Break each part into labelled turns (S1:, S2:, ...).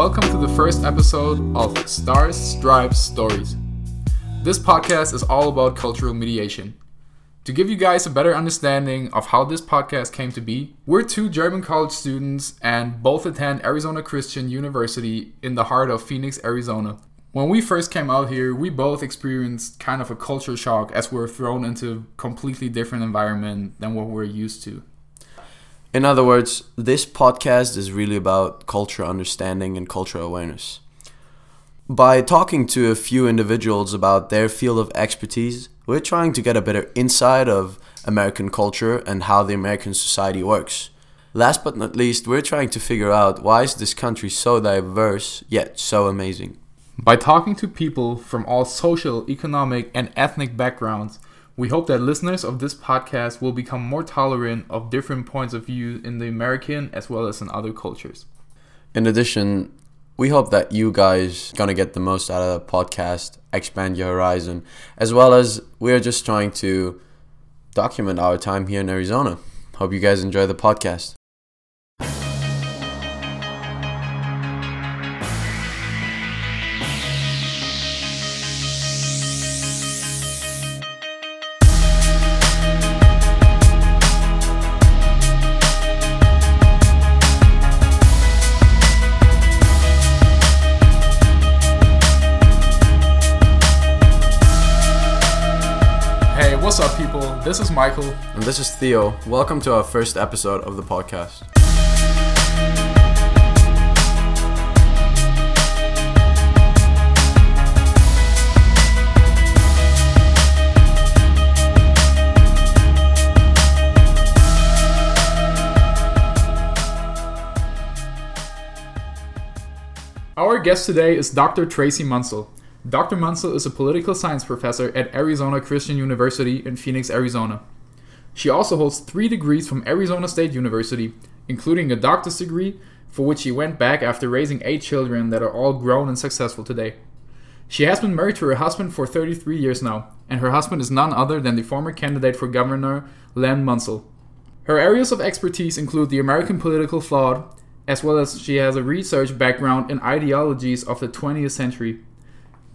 S1: Welcome to the first episode of Stars, Stripes, Stories. This podcast is all about cultural mediation. To give you guys a better understanding of how this podcast came to be, we're two German college students and both attend Arizona Christian University in the heart of Phoenix, Arizona. When we first came out here, we both experienced kind of a culture shock as we were thrown into a completely different environment than what we're used to.
S2: In other words, this podcast is really about culture understanding and cultural awareness. By talking to a few individuals about their field of expertise, we're trying to get a better insight of American culture and how the American society works. Last but not least, we're trying to figure out why is this country so diverse yet so amazing.
S1: By talking to people from all social, economic, and ethnic backgrounds, we hope that listeners of this podcast will become more tolerant of different points of view in the American as well as in other cultures.
S2: In addition, we hope that you guys gonna get the most out of the podcast, expand your horizon, as well as we're just trying to document our time here in Arizona. Hope you guys enjoy the podcast.
S1: This is Michael.
S2: And this is Theo. Welcome to our first episode of the podcast.
S1: Our guest today is Dr. Tracy Munsil. Dr. Munsil is a political science professor at Arizona Christian University in Phoenix, Arizona. She also holds three degrees from Arizona State University, including a doctor's degree, for which she went back after raising eight children that are all grown and successful today. She has been married to her husband for 33 years now, and her husband is none other than the former candidate for governor, Len Munsil. Her areas of expertise include the American political thought, as well as she has a research background in ideologies of the 20th century.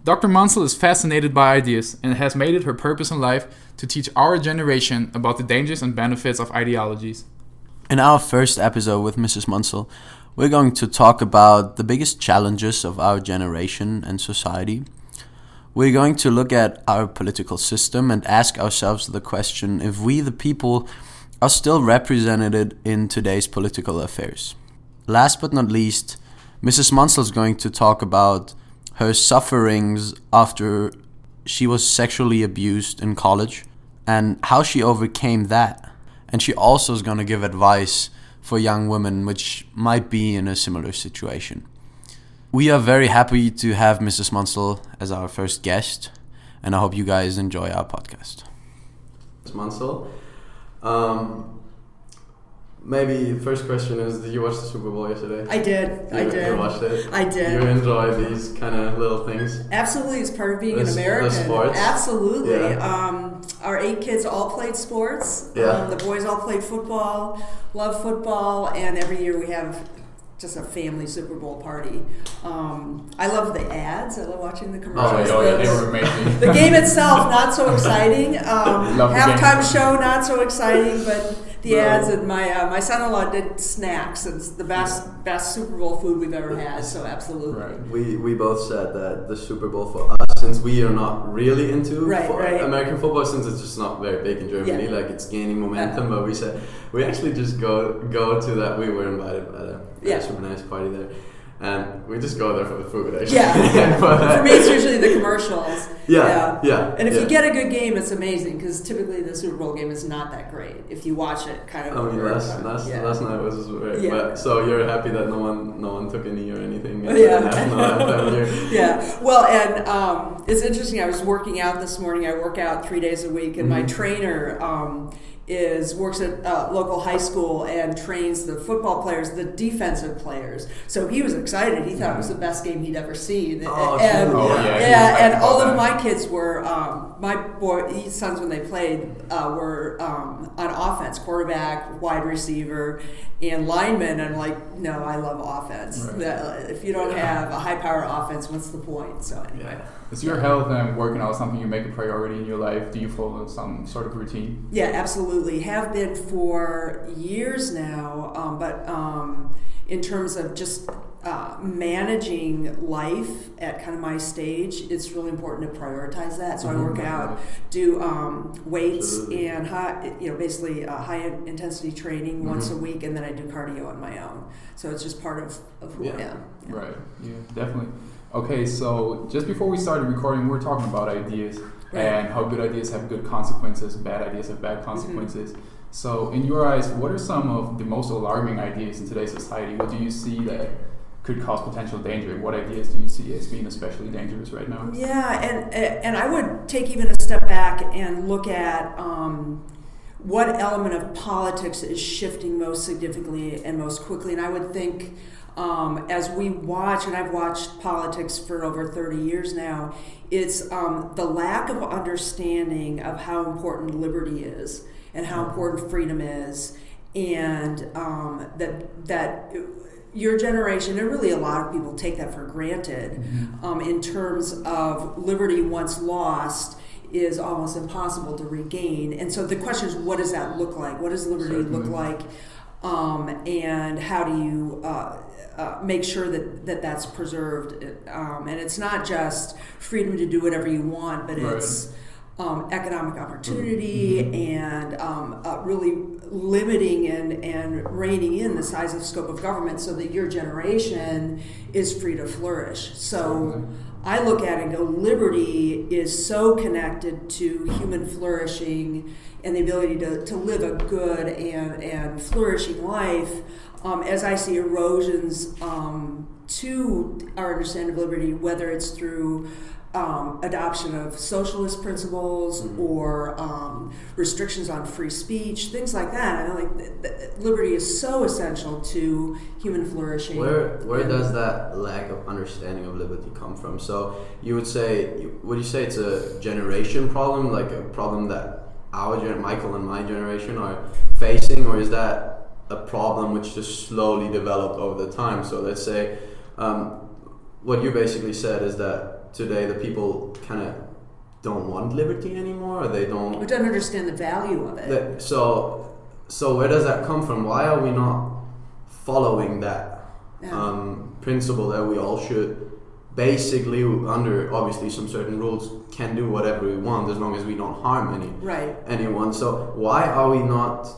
S1: Dr. Munsil is fascinated by ideas and has made it her purpose in life to teach our generation about the dangers and benefits of ideologies.
S2: In our first episode with Mrs. Munsil, we're going to talk about the biggest challenges of our generation and society. We're going to look at our political system and ask ourselves the question if we, the people, are still represented in today's political affairs. Last but not least, Mrs. Munsil is going to talk about her sufferings after she was sexually abused in college and how she overcame that. And she also is going to give advice for young women which might be in a similar situation. We are very happy to have Mrs. Munsil as our first guest, and I hope you guys enjoy our podcast. Mrs. Munsil, um, maybe first question is: Did you watch the Super Bowl yesterday?
S3: I did. I did.
S2: You watched it.
S3: I did.
S2: You enjoy these kind of little things.
S3: Absolutely, it's part of being
S2: The
S3: an
S2: s- the
S3: American.
S2: sports.
S3: Absolutely.
S2: Yeah.
S3: Um, our eight kids all played sports.
S2: Yeah.
S3: Um, the boys all played football, love football, and every year we have just a family Super Bowl party. Um, I love the ads. I love watching the commercials.
S1: Oh, yeah,
S3: The-
S1: they were amazing.
S3: the game itself not so exciting. Um,
S1: Love the
S3: halftime show not so exciting, but the
S2: No.
S3: ads and my uh, my son-in-law did snacks. It's the best best Super Bowl food we've ever had. So absolutely.
S1: Right.
S2: We we both said that the Super Bowl for us, since we are not really into
S3: Right,
S2: fo-
S3: right.
S2: American football, since it's just not very big in Germany,
S3: Yeah.
S2: like it's gaining momentum. But we said we actually just go go to that. We were invited by the
S3: Yeah.
S2: super nice party there, and we just go there for the food. Actually.
S3: Yeah.
S2: But, uh,
S3: For me, it's usually the commercials.
S2: Yeah, yeah, yeah
S3: And if
S2: yeah.
S3: you get a good game, it's amazing because typically the Super Bowl game is not that great if you watch it kind of.
S2: I mean, last, last,
S3: yeah.
S2: last night was very,
S3: Yeah.
S2: but so you're happy that no one no one took a knee or anything.
S3: Yeah.
S2: the national anthem here.
S3: yeah. Well, and um, it's interesting. I was working out this morning. I work out three days a week, and my
S2: Mhm.
S3: trainer, um, is works at uh, local high school and trains the football players, the defensive players. So he was excited. He thought it was the best game he'd ever seen.
S2: Oh,
S3: and,
S2: sure.
S1: Oh, yeah,
S3: yeah, and all of my kids were um, my boy sons when they played uh, were um, on offense, quarterback, wide receiver, and lineman. I'm like, no, I love offense.
S1: Right.
S3: If you don't have a high power offense, what's the point? So anyway.
S1: Is your health and working out something you make a priority in your life? Do you follow some sort of routine?
S3: Yeah, absolutely. Have been for years now, um, but um, in terms of just uh, managing life at kind of my stage, it's really important to prioritize that. So I work out, do um, weights
S2: Absolutely.
S3: and high, you know, basically uh, high intensity training once a week, and then I do cardio on my own. So it's just part of, of who I am. Yeah.
S1: Right. Yeah, definitely. Okay, so just before we started recording, we were talking about ideas. And how good ideas have good consequences, bad ideas have bad consequences. So, in your eyes, what are some of the most alarming ideas in today's society? What do you see that could cause potential danger? What ideas do you see as being especially dangerous right now?
S3: Yeah, and and I would take even a step back and look at um, what element of politics is shifting most significantly and most quickly. And I would think um, as we watch, and I've watched politics for over 30 years now, it's um, the lack of understanding of how important liberty is and how important freedom is, and um, that that your generation and really a lot of people take that for granted um, in terms of liberty once lost is almost impossible to regain. And so the question is what does that look like? What does liberty look like? Um, and how do you uh, uh, make sure that, that that's preserved um, and it's not just freedom to do whatever you want but
S1: Right.
S3: it's um, economic opportunity and um, uh, really limiting and, and reining in the size of scope of government so that your generation is free to flourish. So I look at it and go, liberty is so connected to human flourishing and the ability to, to live a good and, and flourishing life. Um, as I see erosions um, to our understanding of liberty, whether it's through um, adoption of socialist principles or um, restrictions on free speech, things like that. I like th- th- liberty is so essential to human flourishing.
S2: Where where
S3: And-
S2: does that lack of understanding of liberty come from? So you would say, would you say it's a generation problem, like a problem that our gen, Michael and my generation are facing, or is that a problem which just slowly developed over the time? So let's say, um, what you basically said is that today the people kind of don't want liberty anymore, or they don't
S3: we don't understand the value of it.
S2: that- so, so where does that come from? Why are we not following that
S3: Yeah.
S2: um, principle that we all should basically, under obviously some certain rules, can do whatever we want as long as we don't harm any
S3: right.
S2: anyone. So why are we not?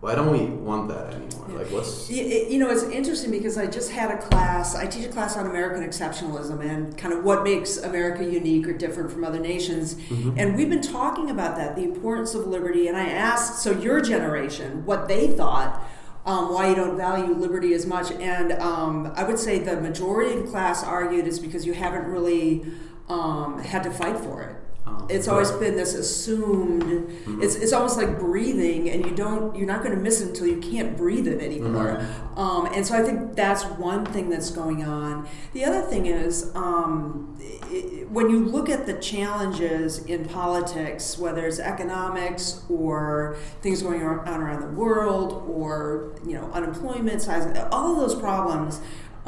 S2: Why don't we want that anymore?
S3: Yeah.
S2: Like, what's
S3: You know, it's interesting because I just had a class. I teach a class on American exceptionalism and kind of what makes America unique or different from other nations. And we've been talking about that, the importance of liberty. And I asked, so your generation, what they thought, um, why you don't value liberty as much. And um, I would say the majority of the class argued is because you haven't really um, had to fight for it.
S2: Oh,
S3: It's always been this assumed. It's, it's almost like breathing, and you don't. You're not going to miss it until you can't breathe it anymore. Um, and so I think that's one thing that's going on. The other thing is um, i- i- when you look at the challenges in politics, whether it's economics or things going on around the world, or you know unemployment, size, all of those problems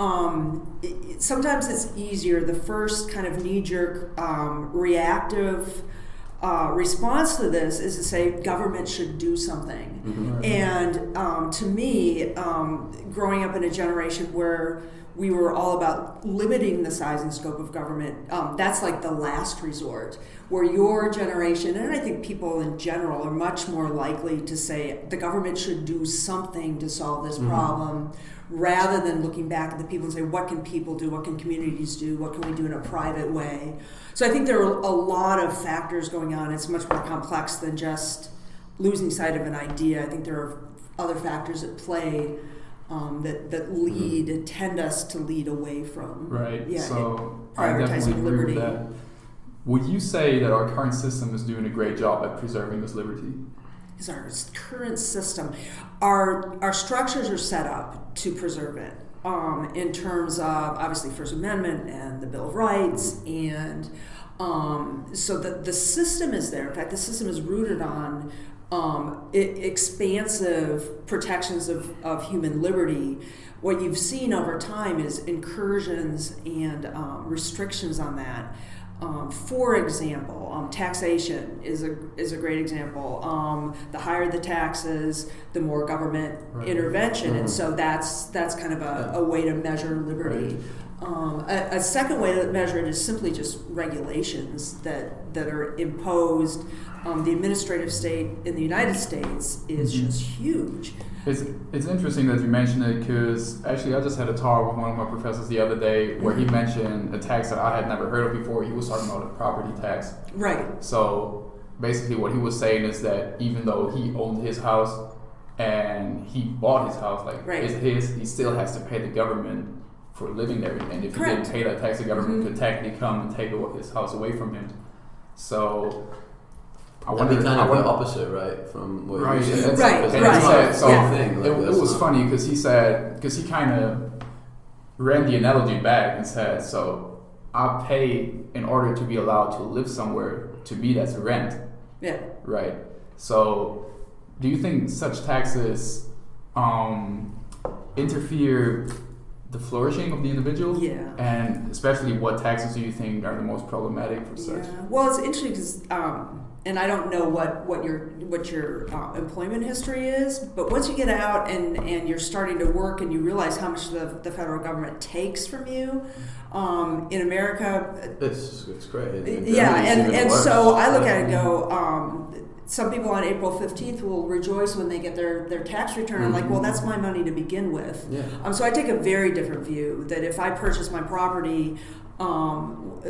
S3: um, it, it- sometimes it's easier. The first kind of knee jerk um, reactive uh, response to this is to say government should do something. And um, to me, um, growing up in a generation where we were all about limiting the size and scope of government, um, that's like the last resort. Where your generation, and I think people in general, are much more likely to say the government should do something to solve this problem rather than looking back at the people and say, what can people do? What can communities do? What can we do in a private way? So I think there are a lot of factors going on. It's much more complex than just losing sight of an idea. I think there are other factors at play um, that, that lead, tend us to lead away from.
S1: Right.
S3: Yeah,
S1: so I
S3: prioritizing liberty.
S1: Would you say that our current system is doing a great job at preserving this liberty?
S3: Is our current system. Our our structures are set up to preserve it. Um, in terms of obviously First Amendment and the Bill of Rights, and um, so the the system is there. In fact, the system is rooted on um, expansive protections of, of human liberty. What you've seen over time is incursions and um, restrictions on that. Um, for example, um, taxation is a is a great example. Um, the higher the taxes, the more government right. intervention, mm-hmm. and so that's that's kind of a, a way to measure liberty. Um, a, a, second way to measure it is simply just regulations that that are imposed. Um, the administrative state in the United States is mm-hmm. just huge.
S1: It's, it's interesting that you mentioned it because actually I just had a talk with one of my professors the other day where he mentioned a tax that I had never heard of before. He was talking about a property tax.
S3: Right.
S1: So basically, what he was saying is that even though he owned his house and he bought his house, like
S3: right.
S1: it's his, he still has to pay the government for living there. And if
S3: Correct.
S1: he didn't pay that tax, the government mm-hmm. could technically come and take his house away from him. So
S2: I That'd be kind of the opposite, right? From what
S1: right,
S2: you said.
S3: right,
S2: right.
S3: right.
S1: Said,
S2: so yeah. thing.
S1: Like, it, it was funny because he said because he kind of ran the analogy back and said, "So I pay in order to be allowed to live somewhere. To me, that's rent."
S3: Yeah.
S1: Right. So, do you think such taxes um, interfere the flourishing of the individual?
S3: Yeah.
S1: And especially, what taxes do you think are the most problematic for such?
S3: Yeah. Well, it's interesting because. Um, and I don't know what, what your what your uh, employment history is, but once you get out and, and you're starting to work and you realize how much the, the federal government takes from you, um, in America,
S2: it's it's great.
S3: Yeah, and, and so I look at it and go. Um, some people on April 15th will rejoice when they get their, their tax return. Mm-hmm. I'm like, well, mm-hmm. that's my money to begin with.
S2: Yeah.
S3: Um, so I take a very different view that if I purchase my property, um,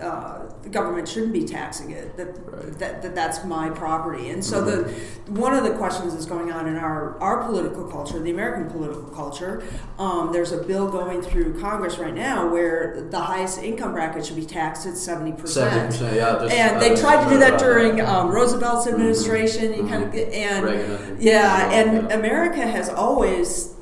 S3: uh, the government shouldn't be taxing it. That, right. that, that that's my property. And so mm-hmm. the one of the questions that's going on in our our political culture, the American political culture. Um, there's a bill going through Congress right now where the highest income bracket should be taxed at seventy percent.
S2: Yeah.
S3: Just, and uh, they tried to do that during um, Roosevelt's administration. Mm-hmm. You kind of and
S2: Reagan,
S3: yeah, and yeah. America has always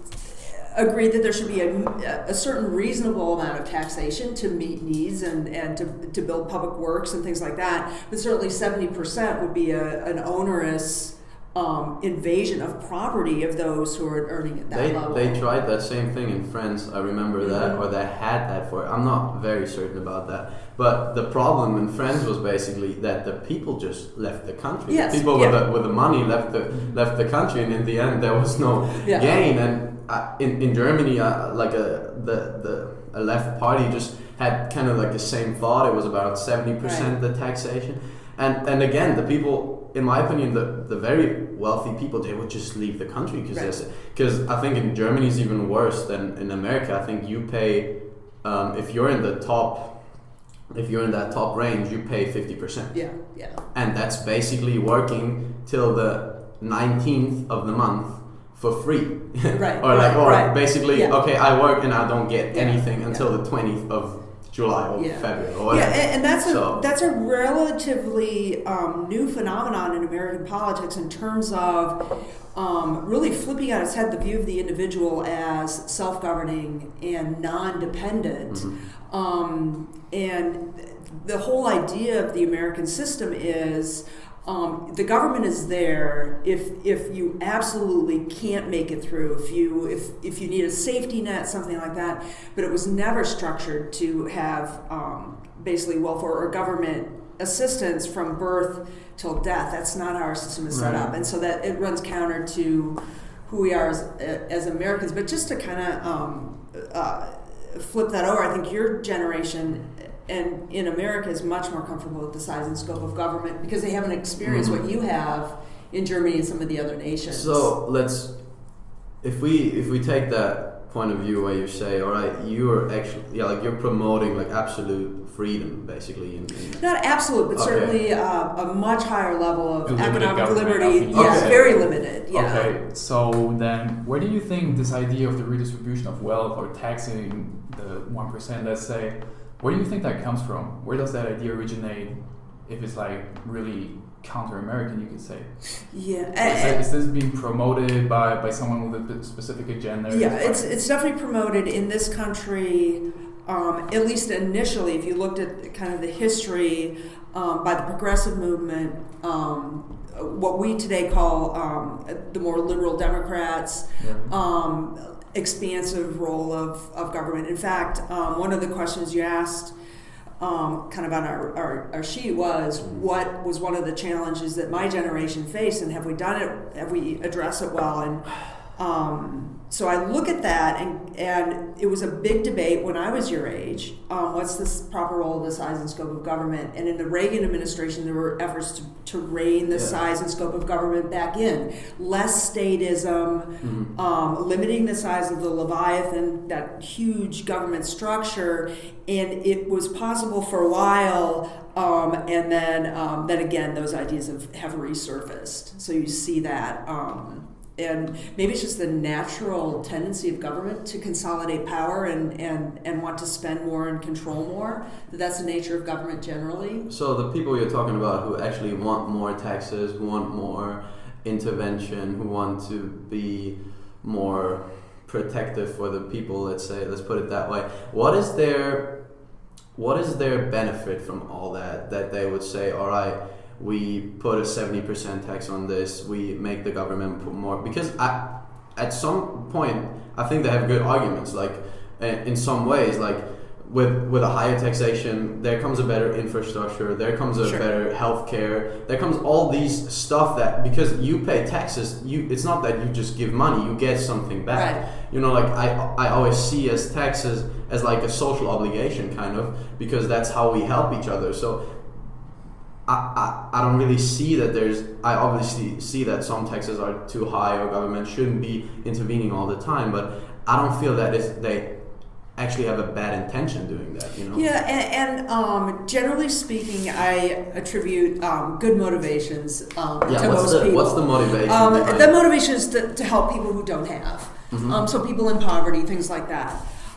S3: agreed that there should be a, a, certain reasonable amount of taxation to meet needs and, and to, to build public works and things like that. But certainly 70% would be a, an onerous um, invasion of property of those who are earning at that
S2: they,
S3: level.
S2: They tried that same thing in France. I remember mm-hmm. that, or they had that for. I'm not very certain about that. But the problem in France was basically that the people just left the country.
S3: Yes.
S2: People
S3: yeah.
S2: with the with the money left the left the country, and in the end, there was no
S3: yeah.
S2: gain. And in in Germany, uh, like a the the a left party just had kind of like the same thought. It was about seventy percent the taxation, and and again, the people, in my opinion, the the very wealthy people, they would just leave the country because because right. I think in Germany is even worse than in America. I think you pay um, if you're in the top. If you're in that top range, you pay fifty percent.
S3: Yeah, yeah.
S2: And that's basically working till the nineteenth of the month for free.
S3: Right.
S2: or like, or
S3: right.
S2: basically,
S3: yeah.
S2: okay, I work and I don't get
S3: yeah.
S2: anything until
S3: yeah.
S2: the 20th of July or. February or whatever.
S3: Yeah, and that's a that's a relatively um, new phenomenon in American politics in terms of um, really flipping on its head the view of the individual as self-governing and non-dependent. Mm-hmm. Um, and the whole idea of the American system is um, the government is there if if you absolutely can't make it through if you if if you need a safety net something like that. But it was never structured to have um, basically welfare or government assistance from birth till death. That's not how our system is set up. And so that it runs counter to who we are as, as Americans. But just to kind of um, uh, flip that over I think your generation and in America is much more comfortable with the size and scope of government because they haven't experienced mm-hmm. what you have in Germany and some of the other nations.
S2: So let's, if we if we take that point of view where you say, all right, you're actually yeah, like you're promoting like absolute freedom basically. In, in
S3: Not absolute, but okay. certainly uh, a much higher level of
S1: limited
S3: economic liberty.
S1: Okay.
S3: Yes, very limited. Yeah.
S1: Okay, so then where do you think this idea of the redistribution of wealth or taxing the one percent, let's say? Where do you think that comes from? Where does that idea originate? If it's like really counter-American, you could say.
S3: Yeah,
S1: Is, that- is this being promoted by, by someone with a specific agenda?
S3: Yeah, it's it's definitely promoted in this country. Um, at least initially, if you looked at kind of the history um, by the progressive movement, um, what we today call um, the more liberal Democrats,
S1: Yeah.
S3: Expansive role of, of government. In fact, um, one of the questions you asked um, kind of on our, our, our sheet was what was one of the challenges that my generation faced and have we done it, have we addressed it well? And um, so I look at that, and, and it was a big debate when I was your age. Um, what's the proper role of the size and scope of government? And in the Reagan administration, there were efforts to, to rein the
S2: Yeah.
S3: size and scope of government back in. Less statism,
S2: Mhm.
S3: um, limiting the size of the Leviathan, that huge government structure, and it was possible for a while. Um, and then, um, then again, those ideas have, have resurfaced. So you see that. And maybe it's just the natural tendency of government to consolidate power and, and, and want to spend more and control more. That that's the nature of government generally.
S2: So the people you're talking about who actually want more taxes, who want more intervention, who want to be more protective for the people, let's say, let's put it that way. What is their what is their benefit from all that that they would say, all right, we put a 70% tax on this, we make the government put more because I, at some point I think they have good arguments like eh, in some ways like with with a higher taxation, there comes a better infrastructure, there comes a
S3: Sure.
S2: better healthcare, there comes all these stuff that because you pay taxes, you it's not that you just give money, you get something back.
S3: Right.
S2: You know, like I I always see as taxes as like a social obligation kind of because that's how we help each other. So I, I, I don't really see that there's I obviously see that some taxes are too high or government shouldn't be intervening all the time, but I don't feel that it's, they actually have a bad intention doing that, you know?
S3: Yeah, and, and um, generally speaking, I attribute um, good motivations um,
S2: Yeah,
S3: to
S2: what's
S3: most
S2: the
S3: people.
S2: what's the motivation?
S3: Um, the motivation is to, to help people who don't have.
S2: Mhm.
S3: Um, so people in poverty, things like that.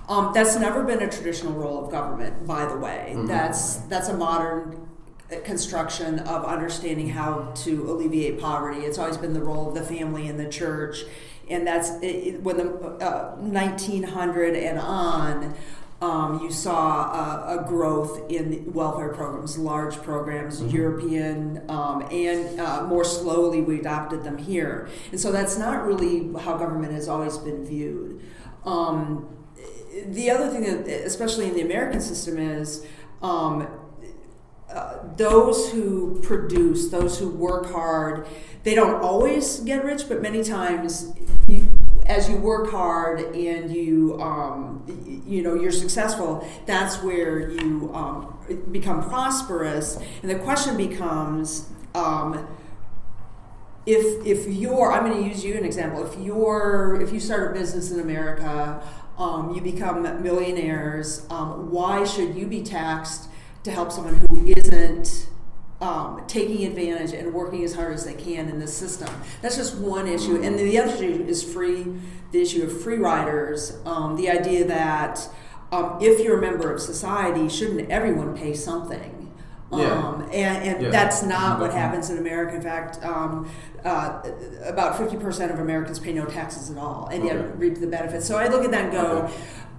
S3: Um, that's never been a traditional role of government, by the way.
S2: Mhm.
S3: That's that's a modern construction of understanding how to alleviate poverty. It's always been the role of the family and the church, and that's it, when the uh, 1900 and on. Um, you saw a, a growth in welfare programs, large programs,
S2: Mhm.
S3: European, um, and uh, more slowly we adopted them here. And so that's not really how government has always been viewed. Um, the other thing, that, especially in the American system, is um, those who produce, those who work hard, they don't always get rich, but many times, you, as you work hard and you, um, you know, you're successful. That's where you um, become prosperous, and the question becomes. Um, if if you're I'm going to use you an example. If you're if you start a business in America, um, you become millionaires. Um, why should you be taxed to help someone who isn't um, taking advantage and working as hard as they can in this system? That's just one issue, and the other issue is free. The issue of free riders. Um, the idea that um, if you're a member of society, shouldn't everyone pay something?
S2: Yeah.
S3: Um, and and
S2: Yeah.
S3: that's not what happens in America. In fact, um, uh, about 50% of Americans pay no taxes at all and yet reap the benefits. So I look at that and go,
S2: Okay.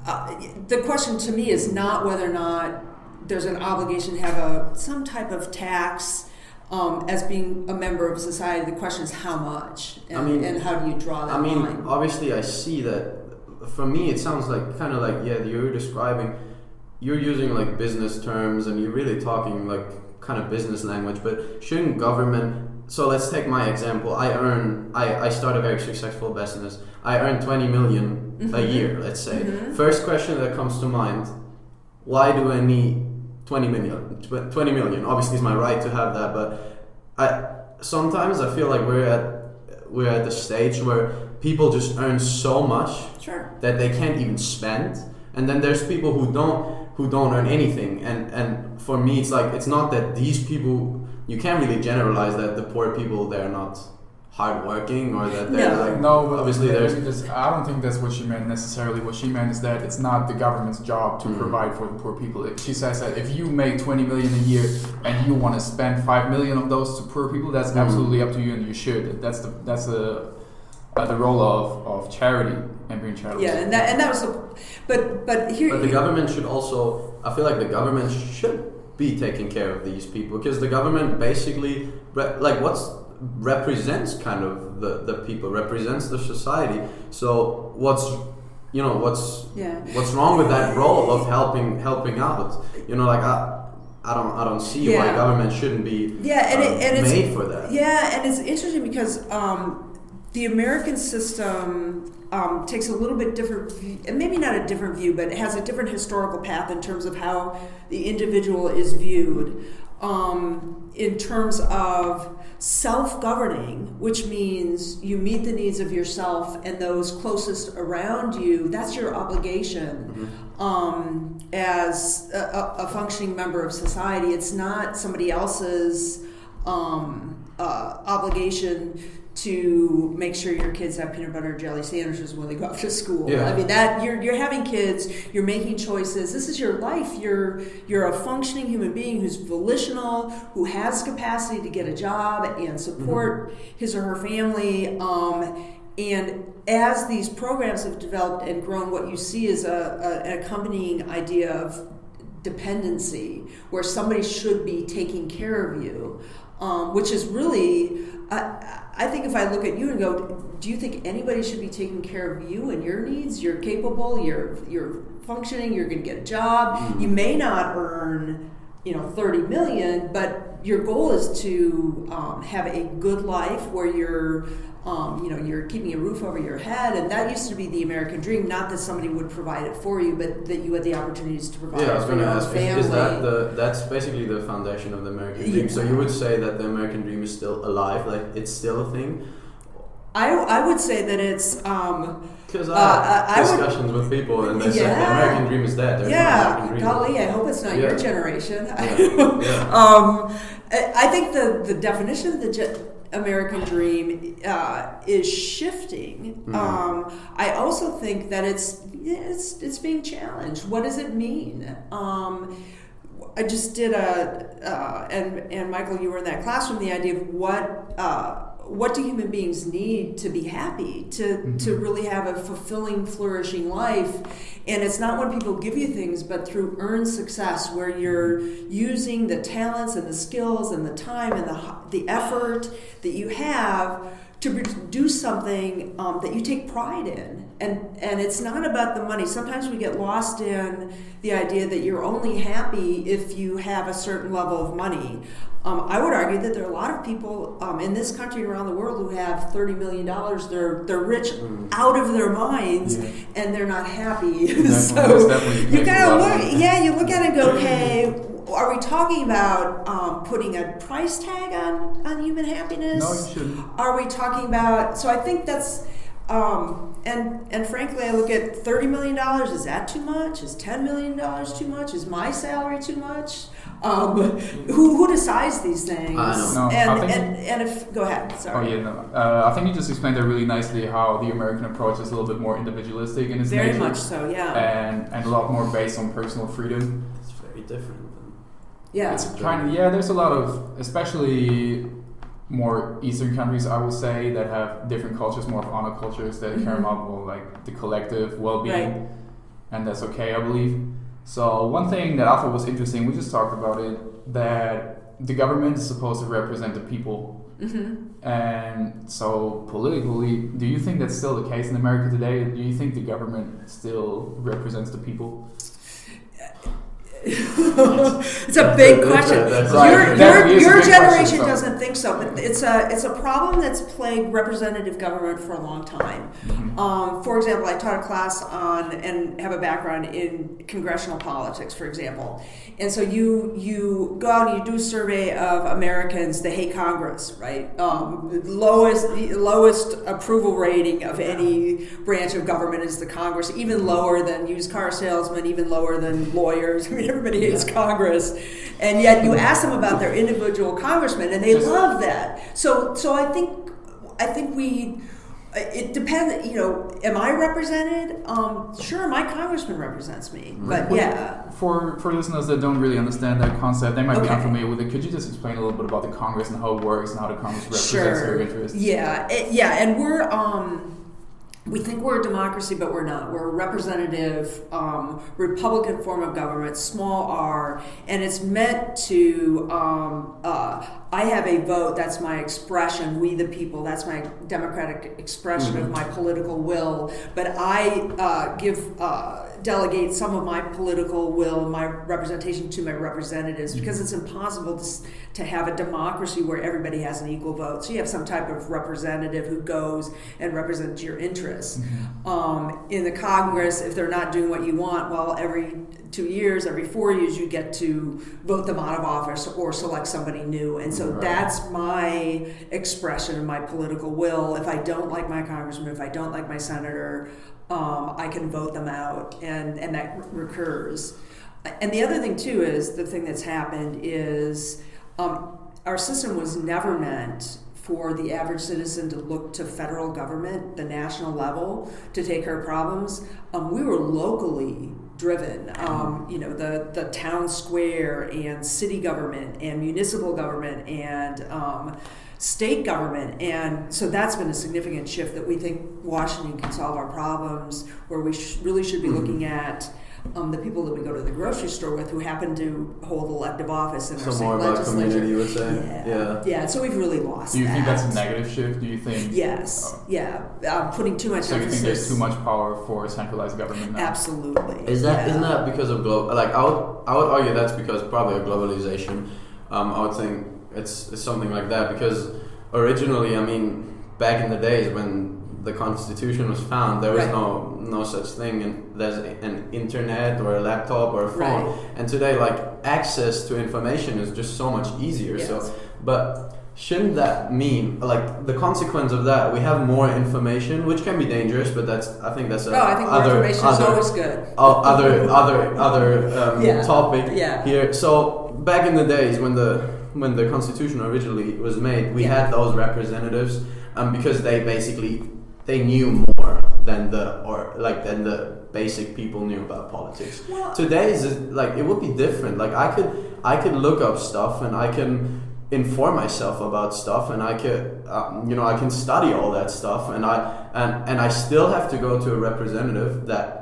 S3: uh, the question to me is not whether or not there's an obligation to have a some type of tax um, as being a member of society. The question is how much and,
S2: I mean-
S3: and how do you draw that
S2: I mean,
S3: line?
S2: obviously, I see that. For me, it sounds like kind of like yeah, you're describing, you're using like business terms and you're really talking like kind of business language. But shouldn't government? So let's take my example. I earn, I, I start a very successful business. I earn 20 million a
S3: Mhm.
S2: year, let's say.
S3: Mhm.
S2: First question that comes to mind: Why do I need 20 million? Tw- 20 million. Obviously, it's my right to have that, but I sometimes I feel like we're at we're at the stage where people just earn so much
S3: Sure.
S2: that they can't even spend and then there's people who don't who don't earn anything and and for me it's like it's not that these people you can't really generalize that the poor people they're not hardworking or that they're
S3: No.
S2: like
S1: No, but
S2: obviously
S1: let
S2: there's
S1: me just- I don't think that's what she meant necessarily. What she meant is that it's not the government's job to
S2: Mhm.
S1: provide for the poor people. She says that if you make 20 million a year and you want to spend 5 million of those to poor people, that's
S2: Mhm.
S1: absolutely up to you and you should. That's the that's the uh, the role of, of charity and being charitable.
S3: Yeah, and that and that was the, but but here.
S2: But the government should also. I feel like the government should be taking care of these people because the government basically, like, what's represents kind of the the people, represents the society. So what's you know what's
S3: Yeah.
S2: what's wrong with that role of helping helping out? You know, like I. I don't. I don't see why government shouldn't be
S3: Yeah, and,
S2: uh,
S3: it, and it's
S2: made for that.
S3: Yeah, and it's interesting because um, the American system um, takes a little bit different, view, maybe not a different view, but it has a different historical path in terms of how the individual is viewed. Um, in terms of self-governing, which means you meet the needs of yourself and those closest around you. That's your obligation um, as a, a- a functioning member of society. It's not somebody else's um, uh, obligation to make sure your kids have peanut butter and jelly sandwiches when they go off to school.
S2: Yeah.
S3: I mean that you're, you're having kids, you're making choices. This is your life. You're you're a functioning human being who's volitional, who has capacity to get a job and support his or her family. Um, and as these programs have developed and grown, what you see is a, a, an accompanying idea of dependency, where somebody should be taking care of you, um, which is really, I, I think if I look at you and go, do you think anybody should be taking care of you and your needs? You're capable, you're, you're functioning, you're going to get a job. You may not earn, you know, 30 million, but your goal is to um, have a good life where you're um, you know, you're keeping a roof over your head, and that used to be the American dream. Not that somebody would provide it for you, but that you had the opportunities to provide
S2: Yeah, I
S3: it
S2: was going to ask, is, that the that's basically the foundation of the American dream?
S3: Yeah.
S2: So you would say that the American dream is still alive, like it's still a thing?
S3: I, I would say that it's um,
S2: Because I
S3: Uh, I- I
S2: have
S3: would-
S2: discussions with people and they say the American dream is dead.
S3: Yeah. Golly, I hope it's not
S2: Yeah.
S3: your generation.
S2: Yeah. Yeah.
S3: um, I I think the the definition of the ge- American dream uh, is shifting.
S2: Mhm.
S3: Um, I also think that it's it's it's being challenged. What does it mean? Um, I just did a uh, and and Michael, you were in that classroom. The idea of what. Uh, what do human beings need to be happy to, to mm-hmm. really have a fulfilling flourishing life? And it's not when people give you things but through earned success where you're mm-hmm. using the talents and the skills and the time and the, the effort that you have to produce something um, that you take pride in and and it's not about the money sometimes we get lost in the idea that you're only happy if you have a certain level of money um, I would argue that there are a lot of people um, in this country and around the world who have thirty million dollars. They're they're rich out of their minds,
S1: Yeah.
S3: and they're not happy. So
S1: that's definitely the
S3: you of look, yeah, you look at it and go, okay, are we talking about um, putting a price tag on on human happiness?
S1: No, you shouldn't.
S3: Are we talking about? So I think that's. Um, and and frankly, I look at thirty million dollars. Is that too much? Is ten million dollars too much? Is my salary too much? Um, who who decides these things?
S2: I know.
S1: No, I
S3: and,
S1: think-
S3: and and if go ahead, sorry.
S1: Oh yeah, no. Uh, I think you just explained it really nicely how the American approach is a little bit more individualistic in its
S3: Very
S1: nature,
S3: much so, yeah.
S1: and and a lot more based on personal freedom.
S2: It's very different.
S3: Yeah.
S1: It's kind of yeah. There's a lot of especially more Eastern countries, I would say, that have different cultures, more of honor cultures that care
S3: Mhm.
S1: about like the collective well-being,
S3: Right.
S1: and that's okay, I believe. So one thing that I thought was interesting, we just talked about it, that the government is supposed to represent the people,
S3: hmm
S1: and so politically, do you think that's still the case in America today? Do you think the government still represents the people?
S3: it's a big
S2: That's-
S3: question.
S2: that's-
S1: Right,
S3: Your,
S1: it
S3: your,
S1: definitely is a
S3: your
S1: big question,
S3: generation doesn't think so, but it's a it's a problem that's plagued representative government for a long time.
S1: Mhm.
S3: Um, for example, I taught a class on and have a background in congressional politics, for example. And so you you go out and you do a survey of Americans that hate Congress, right? Um, lowest the lowest approval rating of any branch of government is the Congress, even lower than used car salesmen, even lower than lawyers. I mean, everybody hates Congress, and yet you ask them about their individual congressman, and they love that. So so I think I think we. It depends. You know, am I represented? Um, sure, my congressman represents me, but yeah.
S1: For for listeners that don't really understand that concept, they might be unfamiliar with it. Could you just explain a little bit about the Congress and how it works and how the Congress represents your
S3: Sure.
S1: interests?
S3: Yeah, it- yeah, and we're um, we think we're a democracy, but we're not. We're a representative um, Republican form of government, small r, and it's meant to. Um, uh, I have a vote. That's my expression. We the people. That's my democratic expression of my political will. But I uh, give. Uh, delegate some of my political will, my representation to my representatives, because it's impossible to, to have a democracy where everybody has an equal vote. So you have some type of representative who goes and represents your interests. Um, in the Congress, if they're not doing what you want, well, every two years, every four years, you get to vote them out of office or select somebody new. And so
S1: Right.
S3: that's my expression of my political will. If I don't like my congressman, if I don't like my senator, um, I can vote them out, and, and that recurs. And the other thing, too, is the thing that's happened is um, our system was never meant for the average citizen to look to federal government, the national level, to take care of problems. Um, we were locally driven. Um, you know, the, the town square and city government and municipal government and um, state government. And so that's been a significant shift that we think Washington can solve our problems, where we sh- really should be looking at. Um, the people that we go to the grocery store with who happen to hold elective office in our
S2: So
S3: state
S2: more about
S3: legislature.
S2: community, you would say?
S3: Yeah.
S2: Yeah.
S3: yeah. So we've really lost
S1: Do you
S3: that.
S1: think that's a negative shift? Do you think?
S3: Yes.
S1: Oh.
S3: Yeah. Uh, putting too much
S1: So you think there's too much power for centralized government now?
S3: Absolutely.
S2: Is that
S3: yeah.
S2: not that because of global? Like I would I would argue that's because probably of globalization. Um, I would think it's, it's something like that because originally, I mean, back in the days when the Constitution was found, there was
S3: Right.
S2: no no such thing, and there's an internet or a laptop or a phone.
S3: Right.
S2: And today, like access to information is just so much easier.
S3: Yes.
S2: So, but shouldn't that mean like the consequence of that? We have more information, which can be dangerous, but that's I think that's a
S3: Oh, I think more
S2: other
S3: is
S2: other
S3: always good.
S2: other other other um,
S3: Yeah.
S2: topic
S3: Yeah.
S2: here. So back in the days when the when the Constitution originally was made, we
S3: Yeah.
S2: had those representatives um, because they basically they knew more than the or like than the basic people knew about politics.
S3: Well,
S2: Today's is like it would be different. Like I could I could look up stuff and I can inform myself about stuff and I could um, you know I can study all that stuff and I and and I still have to go to a representative that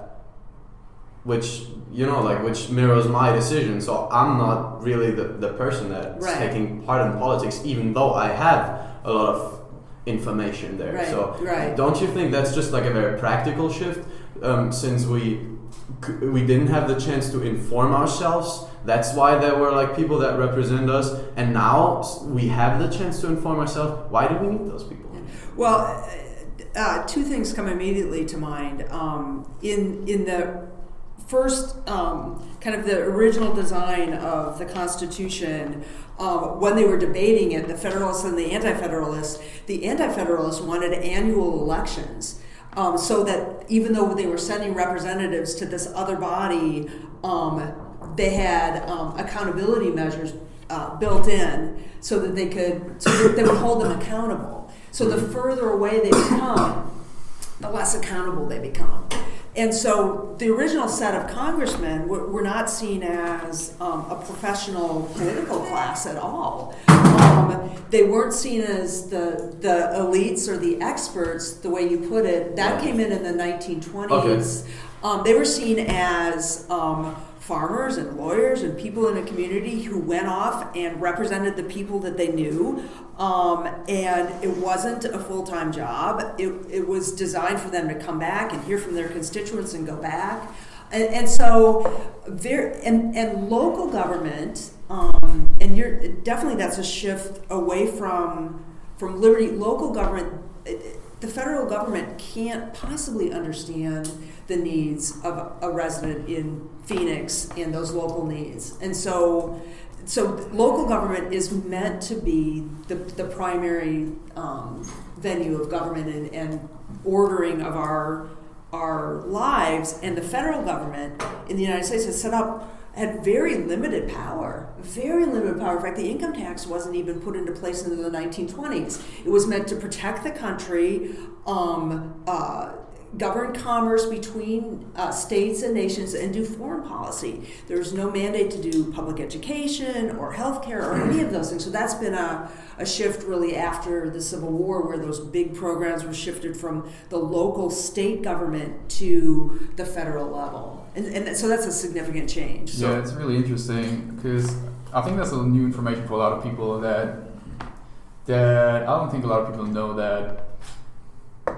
S2: which you know like which mirrors my decision so i'm not really the, the person that's
S3: Right.
S2: taking part in politics even though i have a lot of information there
S3: Right,
S2: so
S3: right.
S2: don't you think that's just like a very practical shift um, since we we didn't have the chance to inform ourselves that's why there were like people that represent us and now we have the chance to inform ourselves why do we need those people
S3: Well, uh, uh, two things come immediately to mind. Um, in in the first um, kind of the original design of the Constitution, um, when they were debating it, the Federalists and the Anti-Federalists, the Anti-Federalists wanted annual elections. Um, so that even though they were sending representatives to this other body, um, they had um, accountability measures uh, built in so that they could so that they would hold them accountable. So the further away they become, the less accountable they become. And so the original set of congressmen were, were not seen as um, a professional political class at all. Um, they weren't seen as the, the elites or the experts, the way you put it. That came in in the 1920s. Um, they were seen as um, farmers and lawyers and people in a community who went off and represented the people that they knew. Um, and it wasn't a full time job. It, it was designed for them to come back and hear from their constituents and go back. And, and so, very, and, and local government, um, and you're definitely that's a shift away from from liberty. Local government, the federal government can't possibly understand the needs of a resident in Phoenix and those local needs. And so, so local government is meant to be the, the primary um, venue of government and, and ordering of our our lives. And the federal government in the United States has set up had very limited power, very limited power. In fact, the income tax wasn't even put into place until the 1920s. It was meant to protect the country, um, uh, govern commerce between uh, states and nations, and do foreign policy. There's no mandate to do public education or healthcare or any of those things. So that's been a, a shift really after the Civil War, where those big programs were shifted from the local state government to the federal level. And, and so that's a significant change. So,
S1: yeah, it's really interesting because I think that's a new information for a lot of people that that I don't think a lot of people know that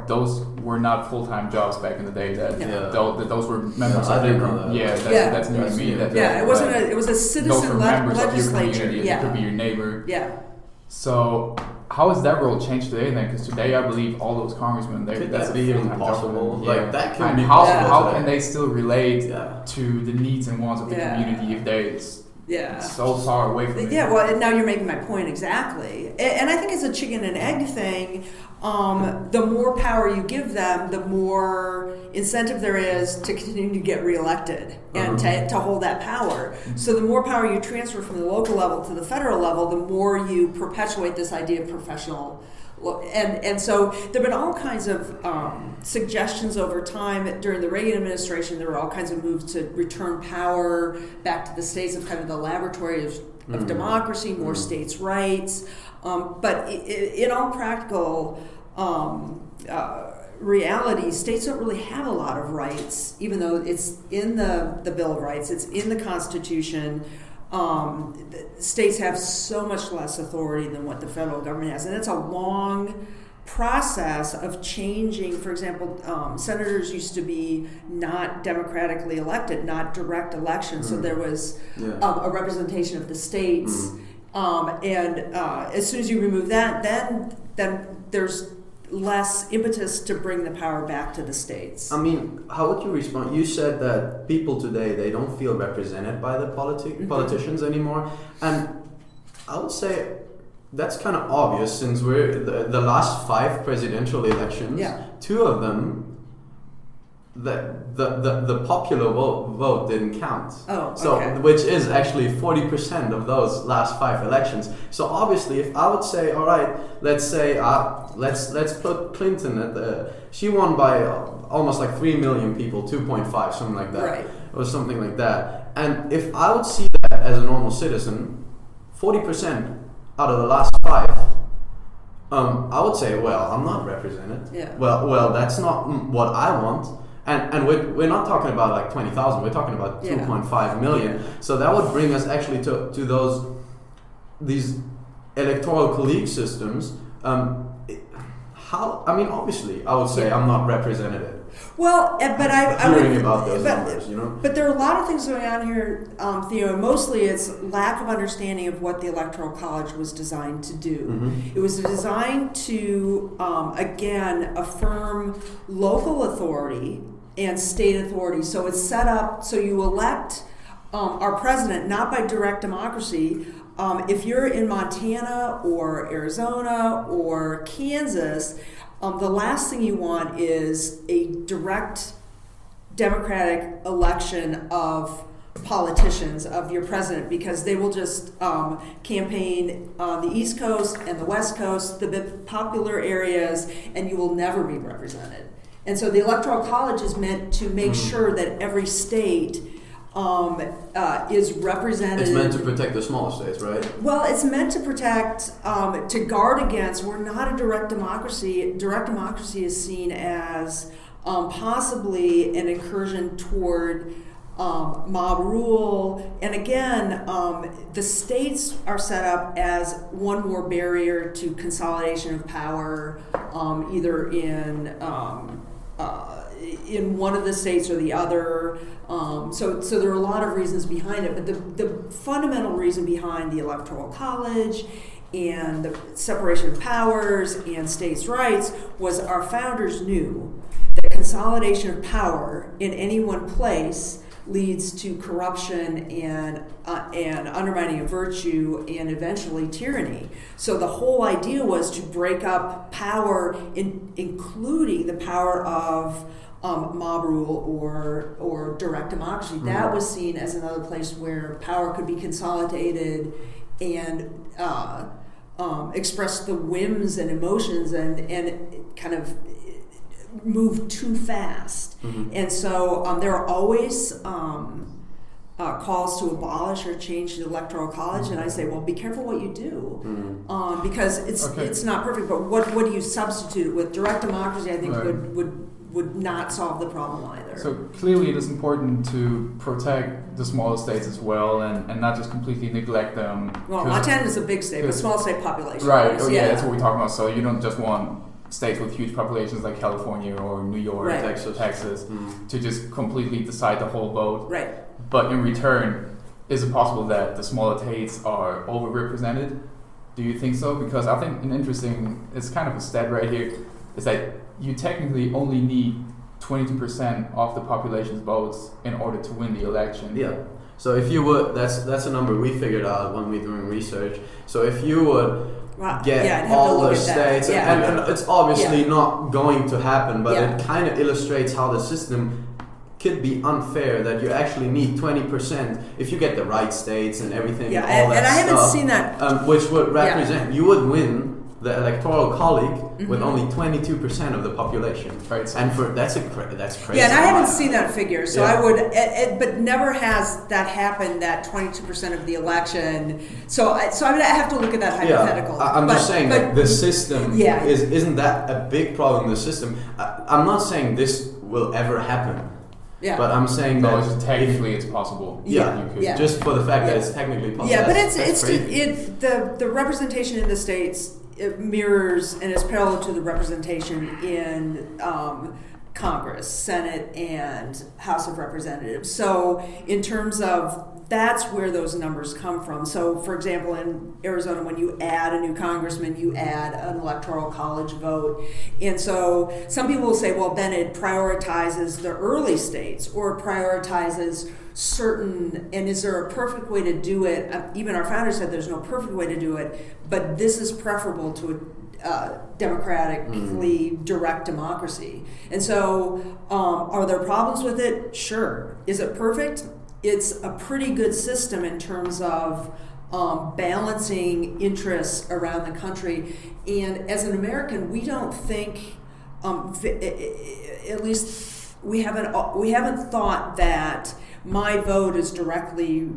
S1: those were not full time jobs back in the day. That,
S3: Yeah.
S1: tho- that those were members
S2: I
S1: of your
S2: know that.
S1: yeah. That's,
S3: Yeah.
S1: that's new to me. That,
S3: yeah, it wasn't
S1: that
S3: a, it was a citizen
S1: were
S3: le-
S1: members of your
S3: legislature.
S1: community. It could be your neighbor.
S3: yeah.
S1: So how has that role changed today then? Because today I believe all those congressmen they
S2: Could
S1: that's
S2: that
S1: a
S2: be even
S1: full-time job for
S2: possible?
S1: Yeah.
S2: Like, that can
S1: and
S2: be
S1: how,
S2: possible
S1: How
S2: today.
S1: can they still relate
S2: Yeah.
S1: to the needs and wants of the
S3: Yeah.
S1: community if they it's
S3: Yeah.
S1: so far away from it?
S3: Yeah, well, and now you're making my point exactly. A- And I think it's a chicken and egg thing. Um, the more power you give them, the more incentive there is to continue to get reelected and to, to hold that power. So the more power you transfer from the local level to the federal level, the more you perpetuate this idea of professional. And, and so there have been all kinds of um, suggestions over time. During the Reagan administration, there were all kinds of moves to return power back to the states of kind of the laboratory of, of democracy, more states' rights. Um, but in all practical um, uh, reality, states don't really have a lot of rights, even though it's in the, the Bill of Rights, it's in the Constitution. Um, the states have so much less authority than what the federal government has, and it's a long process of changing. For example, um, senators used to be not democratically elected, not direct election, so there was
S2: Yeah.
S3: um, a representation of the states. Um, and uh, as soon as you remove that, then then there's less impetus to bring the power back to the states.
S2: I mean, how would you respond? You said that people today they don't feel represented by the politi-
S3: Mhm.
S2: politicians anymore, and I would say that's kind of obvious since we're the, the last five presidential elections.
S3: Yeah.
S2: Two of them, the the, the, the popular vote, vote didn't count.
S3: Oh,
S2: So,
S3: okay.
S2: which is actually 40% of those last five elections. So obviously, if I would say, all right, let's say, uh, let's let's put Clinton at the, she won by almost like three million people, 2.5, something like that,
S3: Right.
S2: or something like that. And if I would see that as a normal citizen, 40% out of the last five. Um, I would say, well, I'm not represented.
S3: Yeah.
S2: Well, well, that's not what I want. And, and we're, we're not talking about like 20,000, we're talking about
S3: Yeah.
S2: 2.5 million. So that would bring us actually to, to those, these electoral college systems. Um, it- how, I mean, obviously, I would say
S3: Yeah.
S2: I'm not representative.
S3: Well, eh, but I, I would,
S2: about those
S3: but,
S2: numbers, you know?
S3: But there are a lot of things going on here, um, Theo, and mostly it's lack of understanding of what the Electoral College was designed to do.
S2: Mhm.
S3: It was designed to, um, again, affirm local authority and state authority. So it's set up so you elect um, our president not by direct democracy. Um, if you're in Montana or Arizona or Kansas, um, the last thing you want is a direct democratic election of politicians of your president because they will just um, campaign on the east coast and the west coast the popular areas and you will never be represented. And so the electoral college is meant to make sure that every state um, uh, is represented
S2: It's meant to protect the smaller states, right?
S3: well, it's meant to protect, um, to guard against. We're not a direct democracy. Direct democracy is seen as um, possibly an incursion toward um, mob rule. And again, um, the states are set up as one more barrier to consolidation of power, um, either in um, uh, in one of the states or the other. Um, so, so there are a lot of reasons behind it, but the, the fundamental reason behind the Electoral College and the separation of powers and states' rights was our founders knew that consolidation of power in any one place leads to corruption and uh, and undermining of virtue and eventually tyranny. So the whole idea was to break up power, in, including the power of um, mob rule or or direct democracy. That
S2: Mhm.
S3: was seen as another place where power could be consolidated and uh, um, express the whims and emotions and and kind of move too fast.
S2: Mhm.
S3: And so um, there are always um, uh, calls to abolish or change the electoral college, and I say, well, be careful what you do,
S2: Mhm.
S3: um, because it's
S1: Okay.
S3: it's not perfect. But what what do you substitute it with? Direct democracy, I think,
S1: Right.
S3: would would would not solve the problem either.
S1: So clearly, it is important to protect the smaller states as well, and, and not just completely neglect them.
S3: well,
S1: 'Cause-
S3: Montana is a big state, but small state population.
S1: Right. Oh, yeah, that's what we're talking about. So you don't just want states with huge populations like California or New York,
S3: Right.
S2: Texas.
S1: Texas,
S2: Mhm.
S1: to just completely decide the whole vote.
S3: Right.
S1: But in return, is it possible that the smaller states are overrepresented? Do you think so? Because I think an interesting, it's kind of a stat right here, is that you technically only need 22% of the population's votes in order to win the election.
S2: Yeah. So if you would, that's that's a number we figured out when we were doing research. So if you would
S3: Wow.
S2: get
S3: yeah, I'd have to
S2: all the states,
S3: Yeah.
S2: and, and it's obviously
S3: Yeah.
S2: not going to happen, but
S3: Yeah.
S2: it kind of illustrates how the system could be unfair. That you actually need twenty percent if you get the right states and everything.
S3: yeah,
S2: and all
S3: and,
S2: that
S3: and I haven't seen that.
S2: um, which would
S3: Yeah.
S2: represent you would win the electoral college with
S3: Mhm.
S2: only twenty two percent of the population.
S1: Right.
S2: And for that's a cra- that's crazy.
S3: Yeah, and I haven't seen that figure, so
S2: Yeah.
S3: I would, it, it, but never has that happened. That twenty-two percent of the election. So, I, so I mean, I have to look at that hypothetical.
S2: Yeah, I, I'm
S3: but,
S2: just saying
S3: but,
S2: that the system
S3: Yeah.
S2: is isn't that a big problem? The system. I, I'm not saying this will ever happen,
S3: yeah,
S2: but I'm saying
S1: no,
S2: that
S1: it's just technically it's possible.
S2: Yeah,
S1: you could.
S3: yeah.
S2: just for the fact that it's technically possible.
S3: yeah, but
S2: that's-
S3: it's it's it the the representation in the states it mirrors and is parallel to the representation in. Um, Congress, Senate, and House of Representatives. So, in terms of that's where those numbers come from. So, for example, in Arizona, when you add a new congressman, you add an electoral college vote. And so, some people will say, well, then it prioritizes the early states or prioritizes certain, and is there a perfect way to do it? Uh, Even our founders said there's no perfect way to do it, but this is preferable to a uh, democratically direct democracy. And so, um, are there problems with it? Sure. Is it perfect? It's a pretty good system in terms of um, balancing interests around the country. And as an American, we don't think, um, v- i- i- at least we haven't we haven't thought that my vote is directly